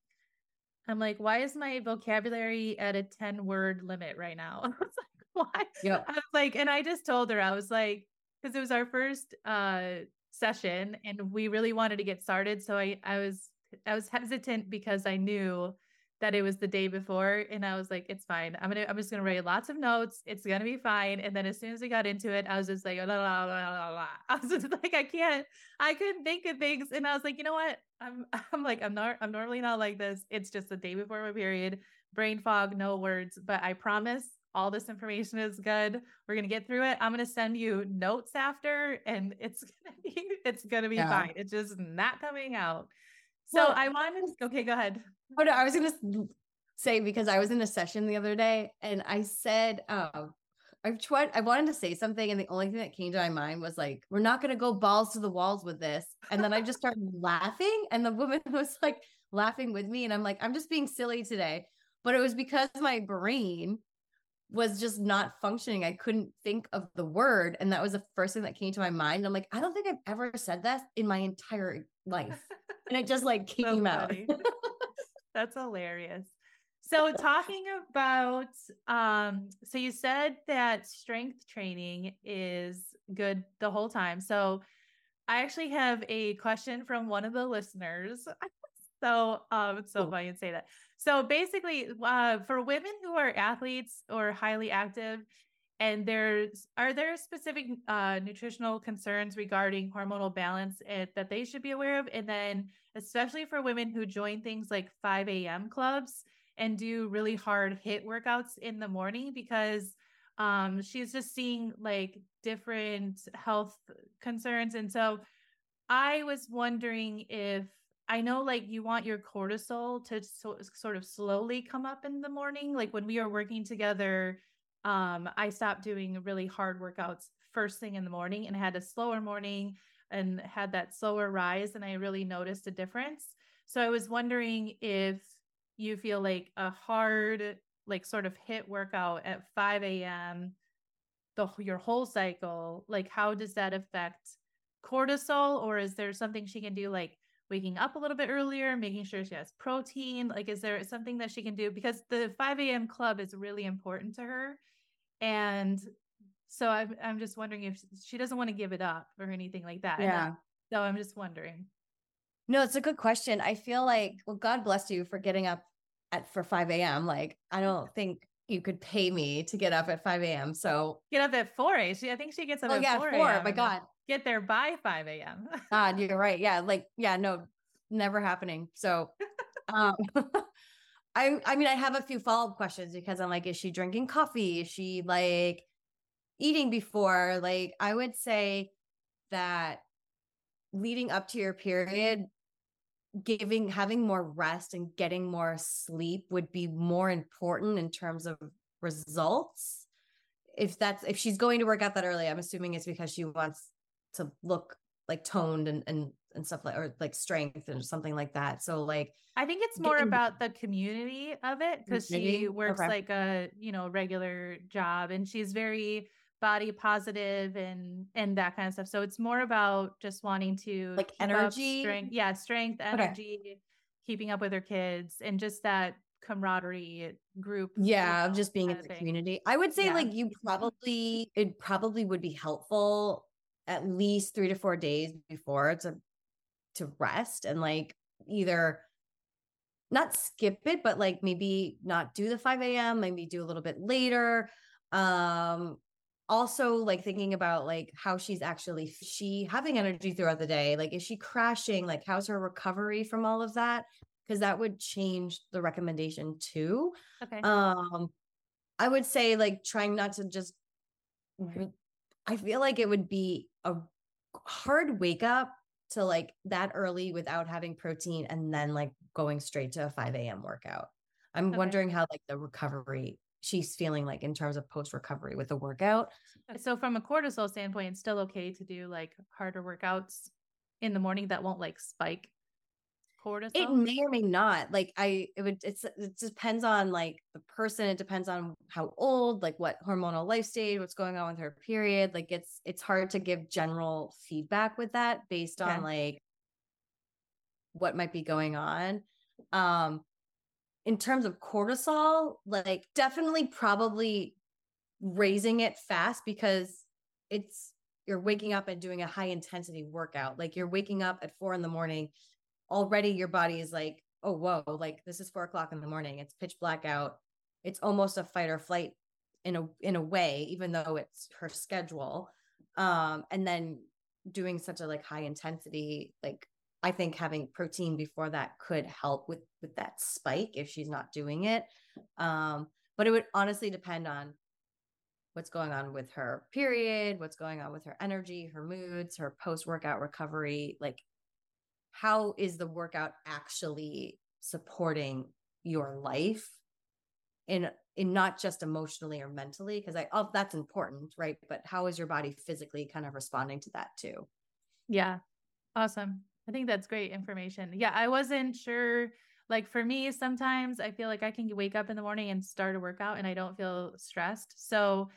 I'm like, why is my vocabulary at a 10 word limit right now? why? Yep. I was like, and I just told her, I was like, because it was our first uh session and we really wanted to get started. So I, I was I was hesitant because I knew that it was the day before and I was like, it's fine. I'm gonna I'm just gonna write lots of notes. It's gonna be fine. And then as soon as we got into it, I was just like, la, la, la, la, I was just like, I can't, I couldn't think of things. And I was like, you know what? I'm I'm like, I'm not I'm normally not like this. It's just the day before my period, brain fog, no words. But I promise all this information is good. We're gonna get through it. I'm gonna send you notes after, and it's gonna be it's gonna be yeah. fine. It's just not coming out. So well, I wanted. Okay, go ahead. Oh no, I was gonna say because I was in a session the other day, and I said, um, I've tried. I wanted to say something, and the only thing that came to my mind was like, "We're not gonna go balls to the walls with this." And then I just started laughing, and the woman was like laughing with me, and I'm like, "I'm just being silly today." But it was because my brain was just not functioning. I couldn't think of the word. And that was the first thing that came to my mind. I'm like, I don't think I've ever said that in my entire life. And it just like came out. That's hilarious. So talking about um so you said that strength training is good the whole time. So I actually have a question from one of the listeners. so um it's so funny to say that. So basically, uh, for women who are athletes or highly active, and there's are there specific uh, nutritional concerns regarding hormonal balance and, that they should be aware of? And then, especially for women who join things like 5 a.m. clubs and do really hard HIIT workouts in the morning because um, she's just seeing like different health concerns. And so, I was wondering if I know like you want your cortisol to so, sort of slowly come up in the morning. Like when we are working together, um, I stopped doing really hard workouts first thing in the morning and had a slower morning and had that slower rise. And I really noticed a difference. So I was wondering if you feel like a hard, like sort of HIIT workout at 5 a.m. the your whole cycle, like how does that affect cortisol, or is there something she can do like waking up a little bit earlier, making sure she has protein? Like, is there something that she can do? Because the 5 a.m. club is really important to her. And so I'm, I'm just wondering if she doesn't want to give it up or anything like that. Yeah. So I'm just wondering. No, it's a good question. I feel like, well, God bless you for getting up at for 5 a.m. Like, I don't think you could pay me to get up at 5 a.m. So get up at 4 a.m. I think she gets up oh, at yeah, 4 4. My God. Get there by 5 a.m. God, you're right. Yeah. Like, yeah, no, never happening. So, um, I, I mean, I have a few follow up questions because I'm like, is she drinking coffee? Is she like eating before? Like, I would say that leading up to your period, giving having more rest and getting more sleep would be more important in terms of results if that's if she's going to work out that early i'm assuming it's because she wants to look like toned and and and stuff like or like strength and something like that so like i think it's more getting, about the community of it because she works okay. like a you know regular job and she's very body positive and and that kind of stuff. So it's more about just wanting to like energy, strength, yeah, strength, energy, okay. keeping up with her kids, and just that camaraderie group. Yeah, of just being in the thing. community. I would say yeah. like you probably it probably would be helpful at least three to four days before to to rest and like either not skip it, but like maybe not do the 5 a.m., maybe do a little bit later. Um, also like thinking about like how she's actually she having energy throughout the day like is she crashing like how's her recovery from all of that because that would change the recommendation too okay um i would say like trying not to just i feel like it would be a hard wake up to like that early without having protein and then like going straight to a 5 a.m workout i'm okay. wondering how like the recovery she's feeling like in terms of post recovery with the workout. So from a cortisol standpoint, it's still okay to do like harder workouts in the morning that won't like spike cortisol. It may or may not. Like I it would it's it depends on like the person, it depends on how old, like what hormonal life stage, what's going on with her period. Like it's it's hard to give general feedback with that based on like what might be going on. Um in terms of cortisol, like definitely probably raising it fast because it's you're waking up and doing a high intensity workout. Like you're waking up at four in the morning, already your body is like, oh, whoa, like this is four o'clock in the morning. It's pitch black out. It's almost a fight or flight in a in a way, even though it's her schedule. Um, and then doing such a like high intensity, like I think having protein before that could help with with that spike if she's not doing it. Um, but it would honestly depend on what's going on with her period, what's going on with her energy, her moods, her post workout recovery. Like, how is the workout actually supporting your life in in not just emotionally or mentally? Because I oh that's important, right? But how is your body physically kind of responding to that too? Yeah, awesome. I think that's great information. Yeah, I wasn't sure. Like for me, sometimes I feel like I can wake up in the morning and start a workout and I don't feel stressed. So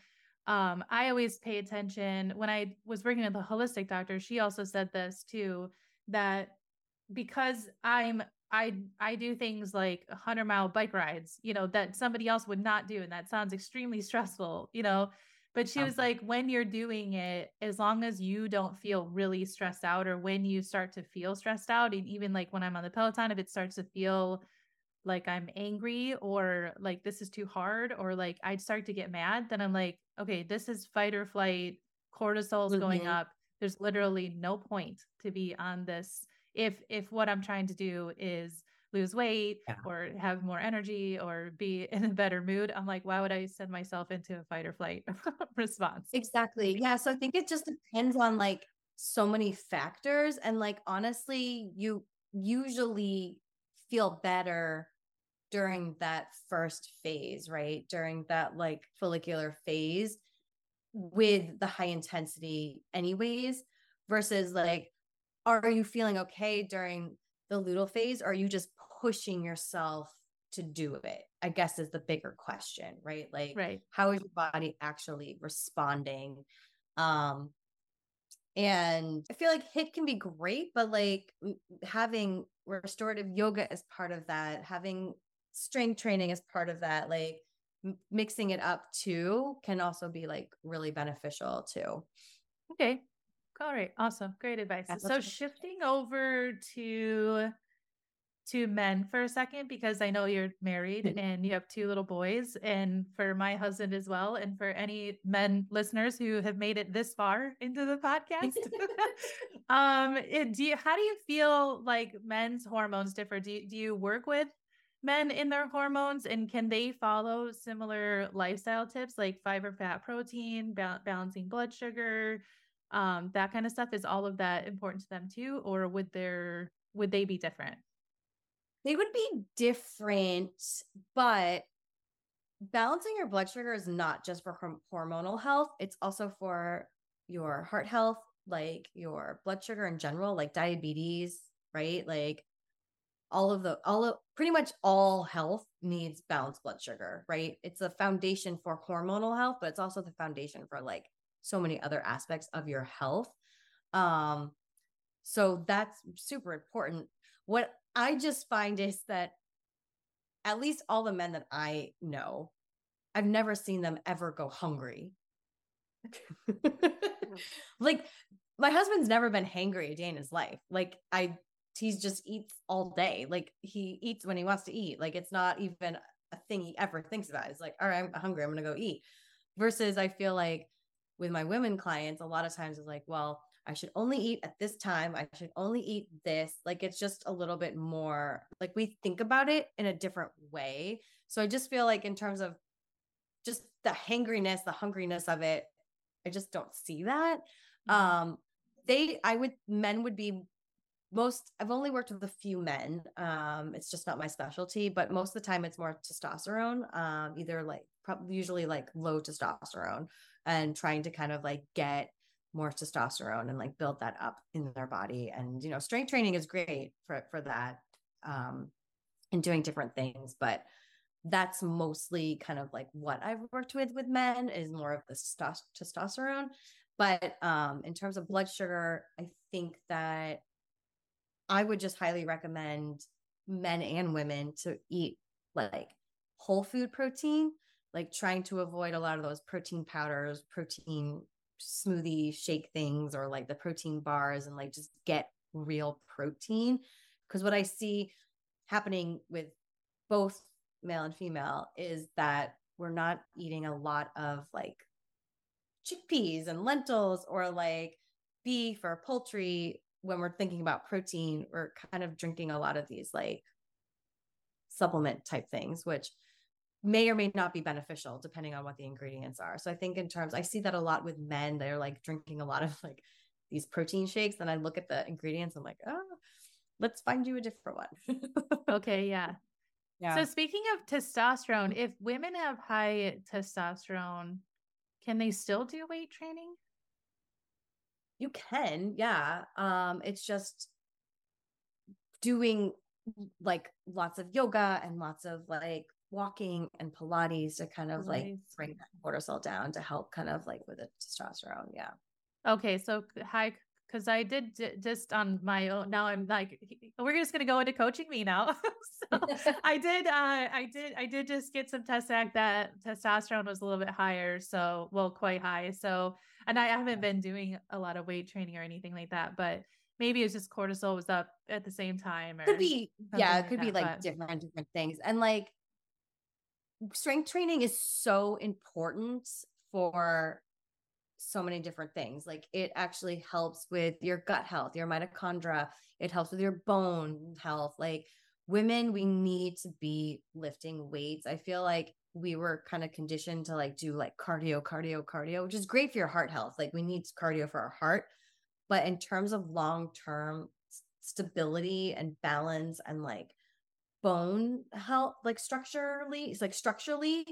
um, I always pay attention. When I was working with a holistic doctor, she also said this too that because I'm I I do things like 100 mile bike rides, you know, that somebody else would not do and that sounds extremely stressful, you know. But she was like, when you're doing it, as long as you don't feel really stressed out, or when you start to feel stressed out, and even like when I'm on the Peloton, if it starts to feel like I'm angry or like this is too hard, or like I'd start to get mad, then I'm like, okay, this is fight or flight, cortisol's mm-hmm. going up. There's literally no point to be on this if if what I'm trying to do is lose weight yeah. or have more energy or be in a better mood, I'm like, why would I send myself into a fight or flight response? Exactly. Yeah. So I think it just depends on like so many factors. And like, honestly, you usually feel better during that first phase, right? During that like follicular phase with the high intensity, anyways, versus like, are you feeling okay during the luteal phase? Or are you just pushing yourself to do it? I guess is the bigger question right? Like right. how is your body actually responding? Um and i feel like HIIT can be great but like having restorative yoga as part of that having strength training as part of that like m- mixing it up too can also be like really beneficial too. Okay all right awesome great advice so shifting over to to men for a second because I know you're married mm-hmm. and you have two little boys, and for my husband as well, and for any men listeners who have made it this far into the podcast. um, it, do you how do you feel like men's hormones differ? Do you, do you work with men in their hormones, and can they follow similar lifestyle tips like fiber, fat, protein, ba- balancing blood sugar? Um, that kind of stuff is all of that important to them too, or would there would they be different? they would be different, but balancing your blood sugar is not just for hormonal health, it's also for your heart health, like your blood sugar in general, like diabetes, right? Like all of the all of pretty much all health needs balanced blood sugar, right? It's a foundation for hormonal health, but it's also the foundation for like so many other aspects of your health. Um so that's super important. What I just find is that at least all the men that I know, I've never seen them ever go hungry. like my husband's never been hangry a day in his life. Like I he's just eats all day. Like he eats when he wants to eat. Like it's not even a thing he ever thinks about. It's like, all right, I'm hungry, I'm gonna go eat. Versus I feel like with my women clients, a lot of times it's like, well, I should only eat at this time. I should only eat this. Like it's just a little bit more like we think about it in a different way. So I just feel like in terms of just the hangriness, the hungriness of it, I just don't see that. Mm-hmm. Um they I would men would be most I've only worked with a few men. Um it's just not my specialty, but most of the time it's more testosterone, um either like probably usually like low testosterone and trying to kind of like get more testosterone and like build that up in their body. And you know strength training is great for for that um and doing different things but that's mostly kind of like what I've worked with with men is more of the testosterone. But um in terms of blood sugar I think that I would just highly recommend men and women to eat like whole food protein like trying to avoid a lot of those protein powders protein smoothie shake things or like the protein bars and like just get real protein. Because what I see happening with both male and female is that we're not eating a lot of like chickpeas and lentils or like beef or poultry when we're thinking about protein. We're kind of drinking a lot of these like supplement type things, which may or may not be beneficial depending on what the ingredients are. So I think in terms, I see that a lot with men. They're like drinking a lot of like these protein shakes. And I look at the ingredients, I'm like, oh, let's find you a different one. okay. Yeah. Yeah. So speaking of testosterone, if women have high testosterone, can they still do weight training? You can, yeah. Um, it's just doing like lots of yoga and lots of like walking and Pilates to kind of Pilates. like bring that cortisol down to help kind of like with the testosterone. Yeah. Okay. So high, because I did d- just on my own. Now I'm like, we're just gonna go into coaching me now. so I did, uh, I did, I did just get some test act that testosterone was a little bit higher. So, well, quite high. So, and I haven't been doing a lot of weight training or anything like that, but maybe it's just cortisol was up at the same time. Or could be, yeah, it could like be like but... different different things, and like strength training is so important for so many different things. Like it actually helps with your gut health, your mitochondria, it helps with your bone health. Like women, we need to be lifting weights. I feel like we were kind of conditioned to like do like cardio, cardio, cardio, which is great for your heart health. Like we need cardio for our heart. But in terms of long term stability and balance and like bone health, like structurally, it's like structurally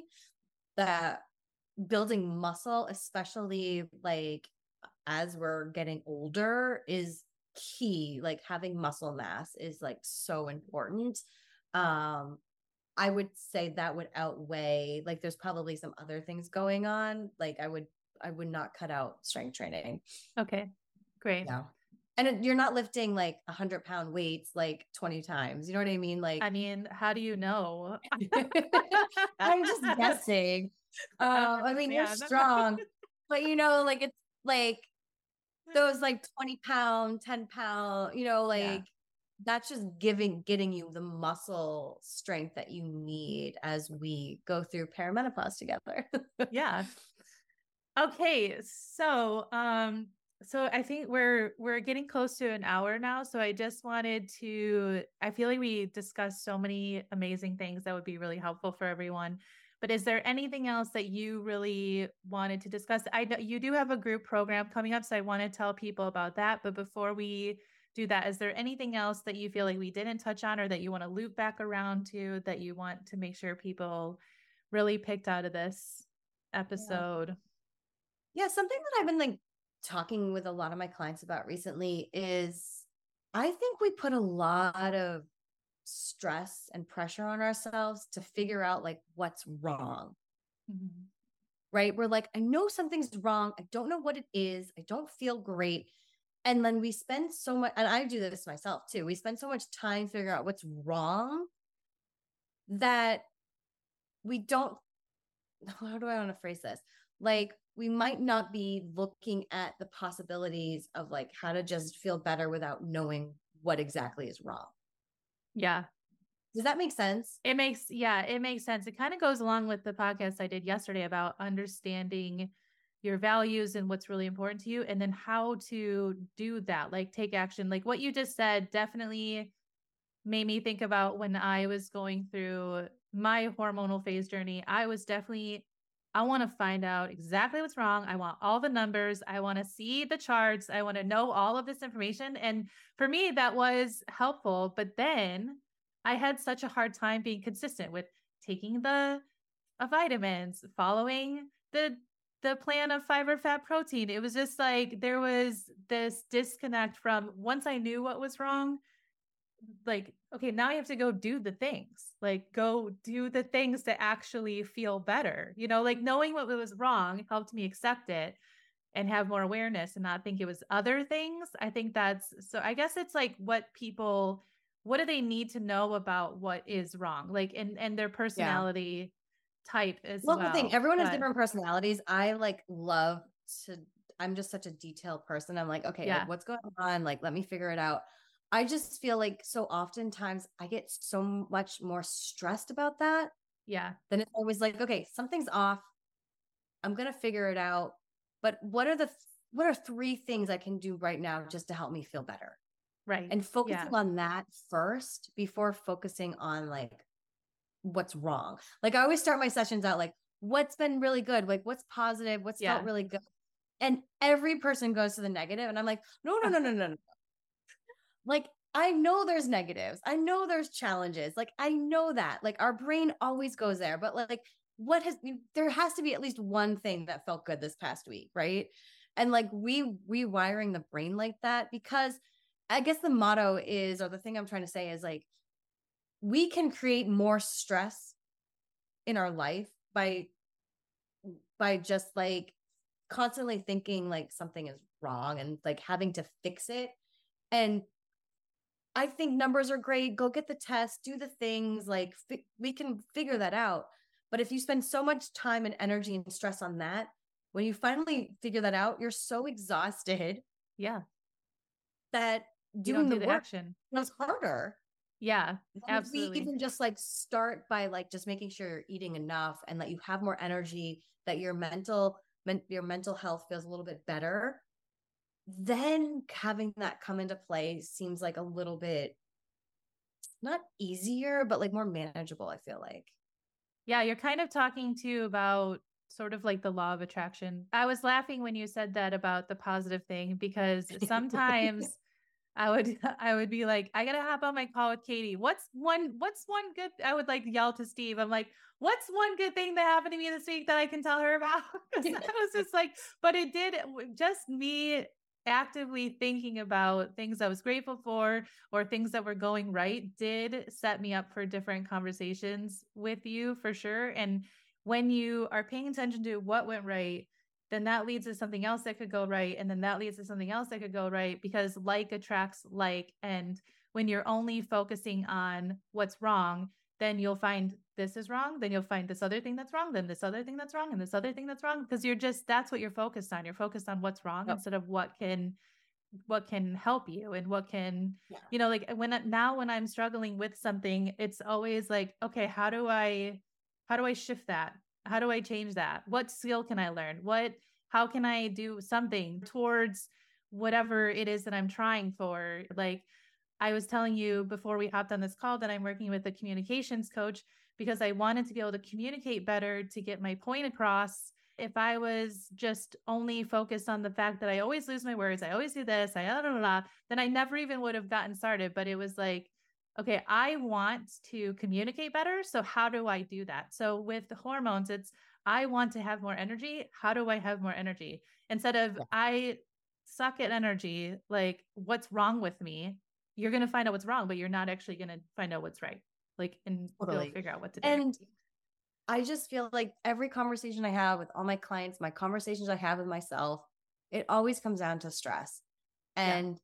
that building muscle, especially like as we're getting older, is key. Like having muscle mass is like so important. Um, I would say that would outweigh like there's probably some other things going on. Like I would I would not cut out strength training. Okay. Great. Yeah. And you're not lifting like a hundred pound weights like 20 times. You know what I mean? Like I mean, how do you know? I'm just guessing. Uh, I mean, you're strong, but you know, like it's like those like 20 pound, 10 pound, you know, like yeah. that's just giving getting you the muscle strength that you need as we go through perimenopause together. yeah. Okay. So um so I think we're we're getting close to an hour now. So I just wanted to I feel like we discussed so many amazing things that would be really helpful for everyone. But is there anything else that you really wanted to discuss? I know you do have a group program coming up, so I want to tell people about that. But before we do that, is there anything else that you feel like we didn't touch on or that you want to loop back around to that you want to make sure people really picked out of this episode? Yeah, yeah something that I've been like talking with a lot of my clients about recently is I think we put a lot of stress and pressure on ourselves to figure out like what's wrong. Mm-hmm. Right? We're like, I know something's wrong. I don't know what it is. I don't feel great. And then we spend so much, and I do this myself too. We spend so much time figuring out what's wrong that we don't. How do I want to phrase this? Like, we might not be looking at the possibilities of like how to just feel better without knowing what exactly is wrong. Yeah. Does that make sense? It makes, yeah, it makes sense. It kind of goes along with the podcast I did yesterday about understanding your values and what's really important to you, and then how to do that, like take action. Like what you just said, definitely made me think about when I was going through my hormonal phase journey. I was definitely I want to find out exactly what's wrong. I want all the numbers. I want to see the charts. I want to know all of this information. And for me, that was helpful. But then I had such a hard time being consistent with taking the uh, vitamins, following the the plan of fiber fat protein. It was just like there was this disconnect from once I knew what was wrong, like okay now you have to go do the things like go do the things to actually feel better you know like knowing what was wrong helped me accept it and have more awareness and not think it was other things i think that's so i guess it's like what people what do they need to know about what is wrong like and and their personality yeah. type as well, well. the thing everyone but, has different personalities i like love to i'm just such a detailed person i'm like okay yeah. like, what's going on like let me figure it out I just feel like so oftentimes I get so much more stressed about that. Yeah. Then it's always like, okay, something's off. I'm going to figure it out. But what are the what are three things I can do right now just to help me feel better? Right. And focusing yeah. on that first before focusing on like what's wrong. Like I always start my sessions out like what's been really good? Like what's positive? What's yeah. felt really good? And every person goes to the negative and I'm like, no, no, no, no, no, no like I know there's negatives. I know there's challenges. Like I know that. Like our brain always goes there, but like what has there has to be at least one thing that felt good this past week, right? And like we rewiring the brain like that because I guess the motto is or the thing I'm trying to say is like we can create more stress in our life by by just like constantly thinking like something is wrong and like having to fix it and I think numbers are great. Go get the test, do the things like fi- we can figure that out. But if you spend so much time and energy and stress on that, when you finally figure that out, you're so exhausted. Yeah. That doing the, do the work action was harder. Yeah, absolutely. even just like start by like just making sure you're eating enough and that you have more energy, that your mental men- your mental health feels a little bit better then having that come into play seems like a little bit not easier, but like more manageable, I feel like. Yeah, you're kind of talking to about sort of like the law of attraction. I was laughing when you said that about the positive thing because sometimes I would I would be like, I gotta hop on my call with Katie. What's one what's one good I would like yell to Steve. I'm like, what's one good thing that happened to me this week that I can tell her about? I was just like, but it did just me actively thinking about things I was grateful for or things that were going right did set me up for different conversations with you for sure. And when you are paying attention to what went right, then that leads to something else that could go right. And then that leads to something else that could go right because like attracts like. And when you're only focusing on what's wrong, then you'll find this is wrong. Then you'll find this other thing that's wrong. Then this other thing that's wrong. And this other thing that's wrong. Because you're just, that's what you're focused on. You're focused on what's wrong yep. instead of what can what can help you and what can yeah. you know like when now when i'm struggling with something it's always like okay how do i how do i shift that how do i change that what skill can i learn what how can i do something towards whatever it is that i'm trying for like i was telling you before we hopped on this call that i'm working with a communications coach because i wanted to be able to communicate better to get my point across if I was just only focused on the fact that I always lose my words, I always do this, I blah, blah, blah, then I never even would have gotten started. But it was like, okay, I want to communicate better. So how do I do that? So with the hormones, it's I want to have more energy. How do I have more energy? Instead of. I suck at energy, like what's wrong with me? You're gonna find out what's wrong, but you're not actually gonna find out what's right. Like and totally. figure out what to do. And I just feel like every conversation I have with all my clients, my conversations I have with myself, it always comes down to stress. And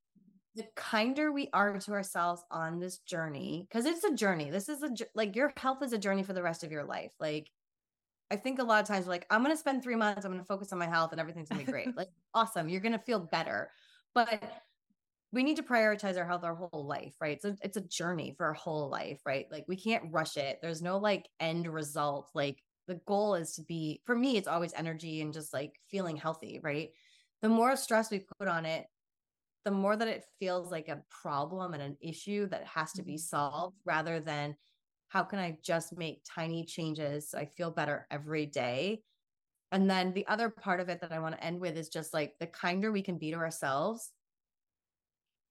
yeah. the kinder we are to ourselves on this journey, because it's a journey. This is a like your health is a journey for the rest of your life. Like, I think a lot of times, like, I'm going to spend three months, I'm going to focus on my health and everything's going to be great. like, awesome. You're going to feel better. But we need to prioritize our health our whole life, right? So it's a journey for our whole life, right? Like we can't rush it. There's no like end result. Like the goal is to be, for me, it's always energy and just like feeling healthy, right? The more stress we put on it, the more that it feels like a problem and an issue that has to be mm-hmm. solved rather than how can I just make tiny changes so I feel better every day. And then the other part of it that I want to end with is just like the kinder we can be to ourselves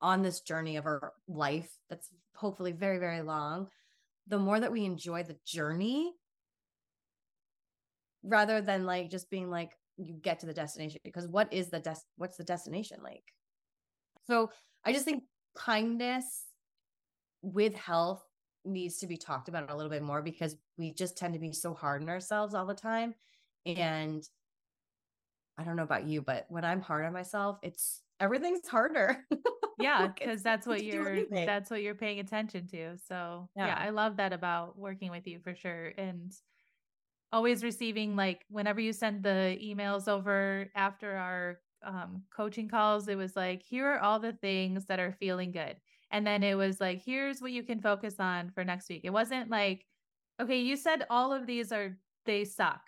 on this journey of our life that's hopefully very, very long, the more that we enjoy the journey rather than like just being like, you get to the destination because what is the des what's the destination like? So I just think kindness with health needs to be talked about a little bit more because we just tend to be so hard on ourselves all the time. And I don't know about you, but when I'm hard on myself, it's everything's harder. yeah, because that's what you're that's what you're paying attention to. So yeah. yeah, I love that about working with you for sure. And always receiving like whenever you send the emails over after our um, coaching calls, it was like, here are all the things that are feeling good. And then it was like, here's what you can focus on for next week. It wasn't like, okay, you said all of these are, they suck.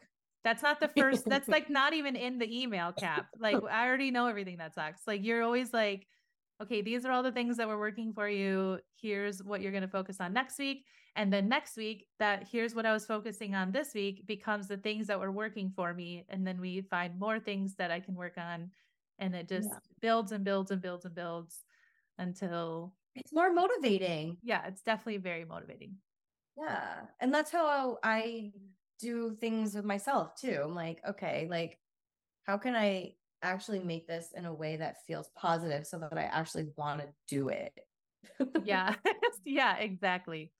That's not the first, that's like not even in the email cap. Like, I already know everything that sucks. Like, you're always like, okay, these are all the things that were working for you. Here's what you're going to focus on next week. And then next week, that here's what I was focusing on this week becomes the things that were working for me. And then we find more things that I can work on. And it just yeah. builds and builds and builds and builds until it's more motivating. Yeah, it's definitely very motivating. Yeah. And that's how I do things with myself too. I'm like, okay, like, how can I actually make this in a way that feels positive so that I actually want to do it. yeah. yeah, exactly.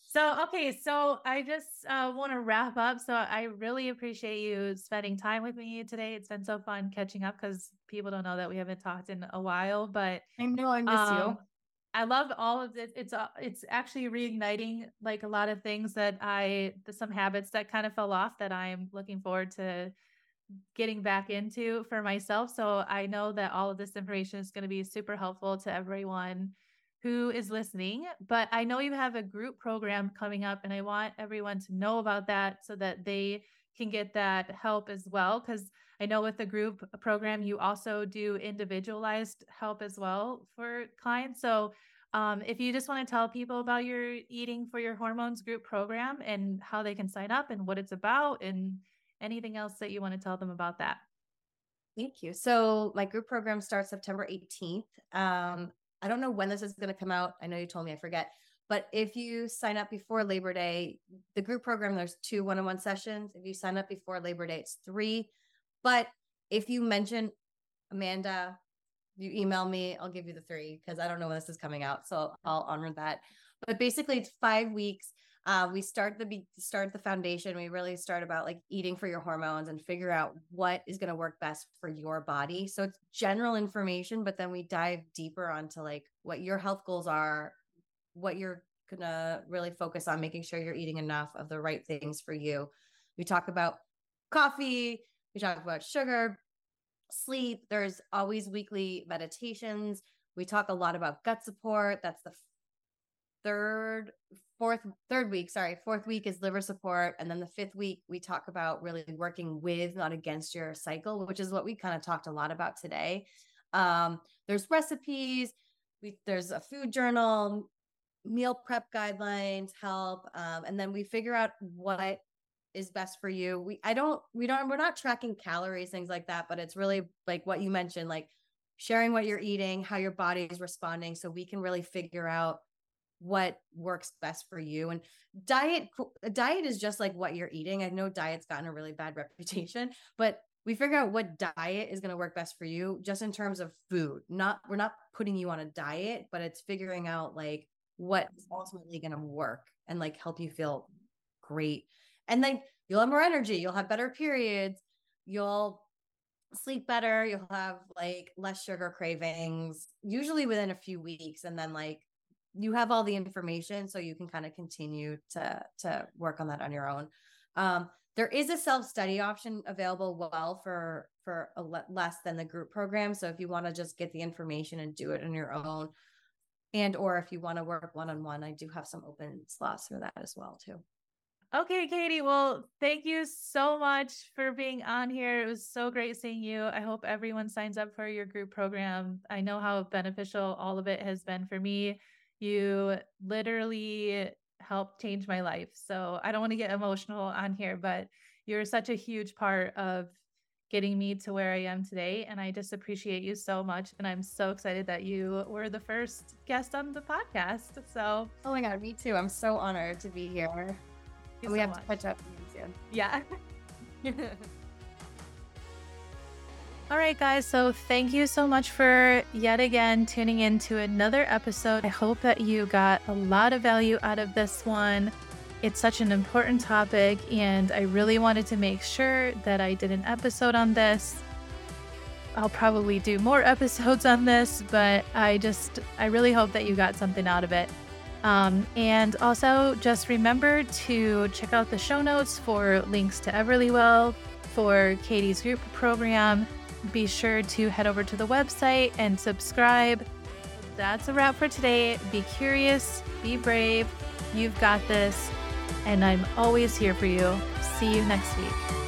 So, okay, so I just uh, want to wrap up. So, I really appreciate you spending time with me today. It's been so fun catching up because people don't know that we haven't talked in a while. But I know I miss um, you. I love all of this. It's uh, it's actually reigniting like a lot of things that I some habits that kind of fell off that I'm looking forward to getting back into for myself. So I know that all of this information is going to be super helpful to everyone who is listening. But I know you have a group program coming up, and I want everyone to know about that so that they can get that help as well. Because I know with the group program, you also do individualized help as well for clients. So um, if you just want to tell people about your eating for your hormones group program and how they can sign up and what it's about and anything else that you want to tell them about that? Thank you. So my group program starts September 18th. Um, I don't know when this is going to come out. I know you told me, I forget. But if you sign up before Labor Day, the group program, there's two one on one sessions. If you sign up before Labor Day, it's three. But if you mention Amanda you email me, I'll give you the three because I don't know when this is coming out. So I'll honor that. But basically, it's five weeks. Uh, we start the start the foundation. We really start about like eating for your hormones and figure out what is going to work best for your body. So it's general information, but then we dive deeper onto like what your health goals are, what you're gonna really focus on, making sure you're eating enough of the right things for you. We talk about coffee. We talk about sugar, sleep. There's always weekly meditations. We talk a lot about gut support. That's the third, fourth, third week. Sorry, fourth week is liver support. And then the fifth week, we talk about really working with, not against your cycle, which is what we kind of talked a lot about today. Um, there's recipes. We, there's a food journal, meal prep guidelines help. Um, and then we figure out what is best for you. We I don't we don't we're not tracking calories things like that, but it's really like what you mentioned like sharing what you're eating, how your body is responding so we can really figure out what works best for you and diet diet is just like what you're eating. I know diet's gotten a really bad reputation, but we figure out what diet is going to work best for you just in terms of food. Not we're not putting you on a diet, but it's figuring out like what's ultimately going to work and like help you feel great. And then you'll have more energy you'll have better periods you'll sleep better you'll have like less sugar cravings usually within a few weeks and then like you have all the information so you can kind of continue to to work on that on your own. Um there is a self-study option available well for for le- less than the group program so if you want to just get the information and do it on your own and or if you want to work one-on-one i do have some open slots for that as well too Okay, Katie. Well, thank you so much for being on here. It was so great seeing you. I hope everyone signs up for your group program. I know how beneficial all of it has been for me. You literally helped change my life. So I don't want to get emotional on here, but you're such a huge part of getting me to where I am today. And I just appreciate you so much. And I'm so excited that you were the first guest on the podcast. So, oh my God, me too. I'm so honored to be here we so have much. to catch up soon. Yeah. All right, guys. So, thank you so much for yet again tuning in to another episode. I hope that you got a lot of value out of this one. It's such an important topic, and I really wanted to make sure that I did an episode on this. I'll probably do more episodes on this, but I just, I really hope that you got something out of it. Um, and also, just remember to check out the show notes for links to Everlywell, for Katie's group program. Be sure to head over to the website and subscribe. That's a wrap for today. Be curious, be brave. You've got this. And I'm always here for you. See you next week.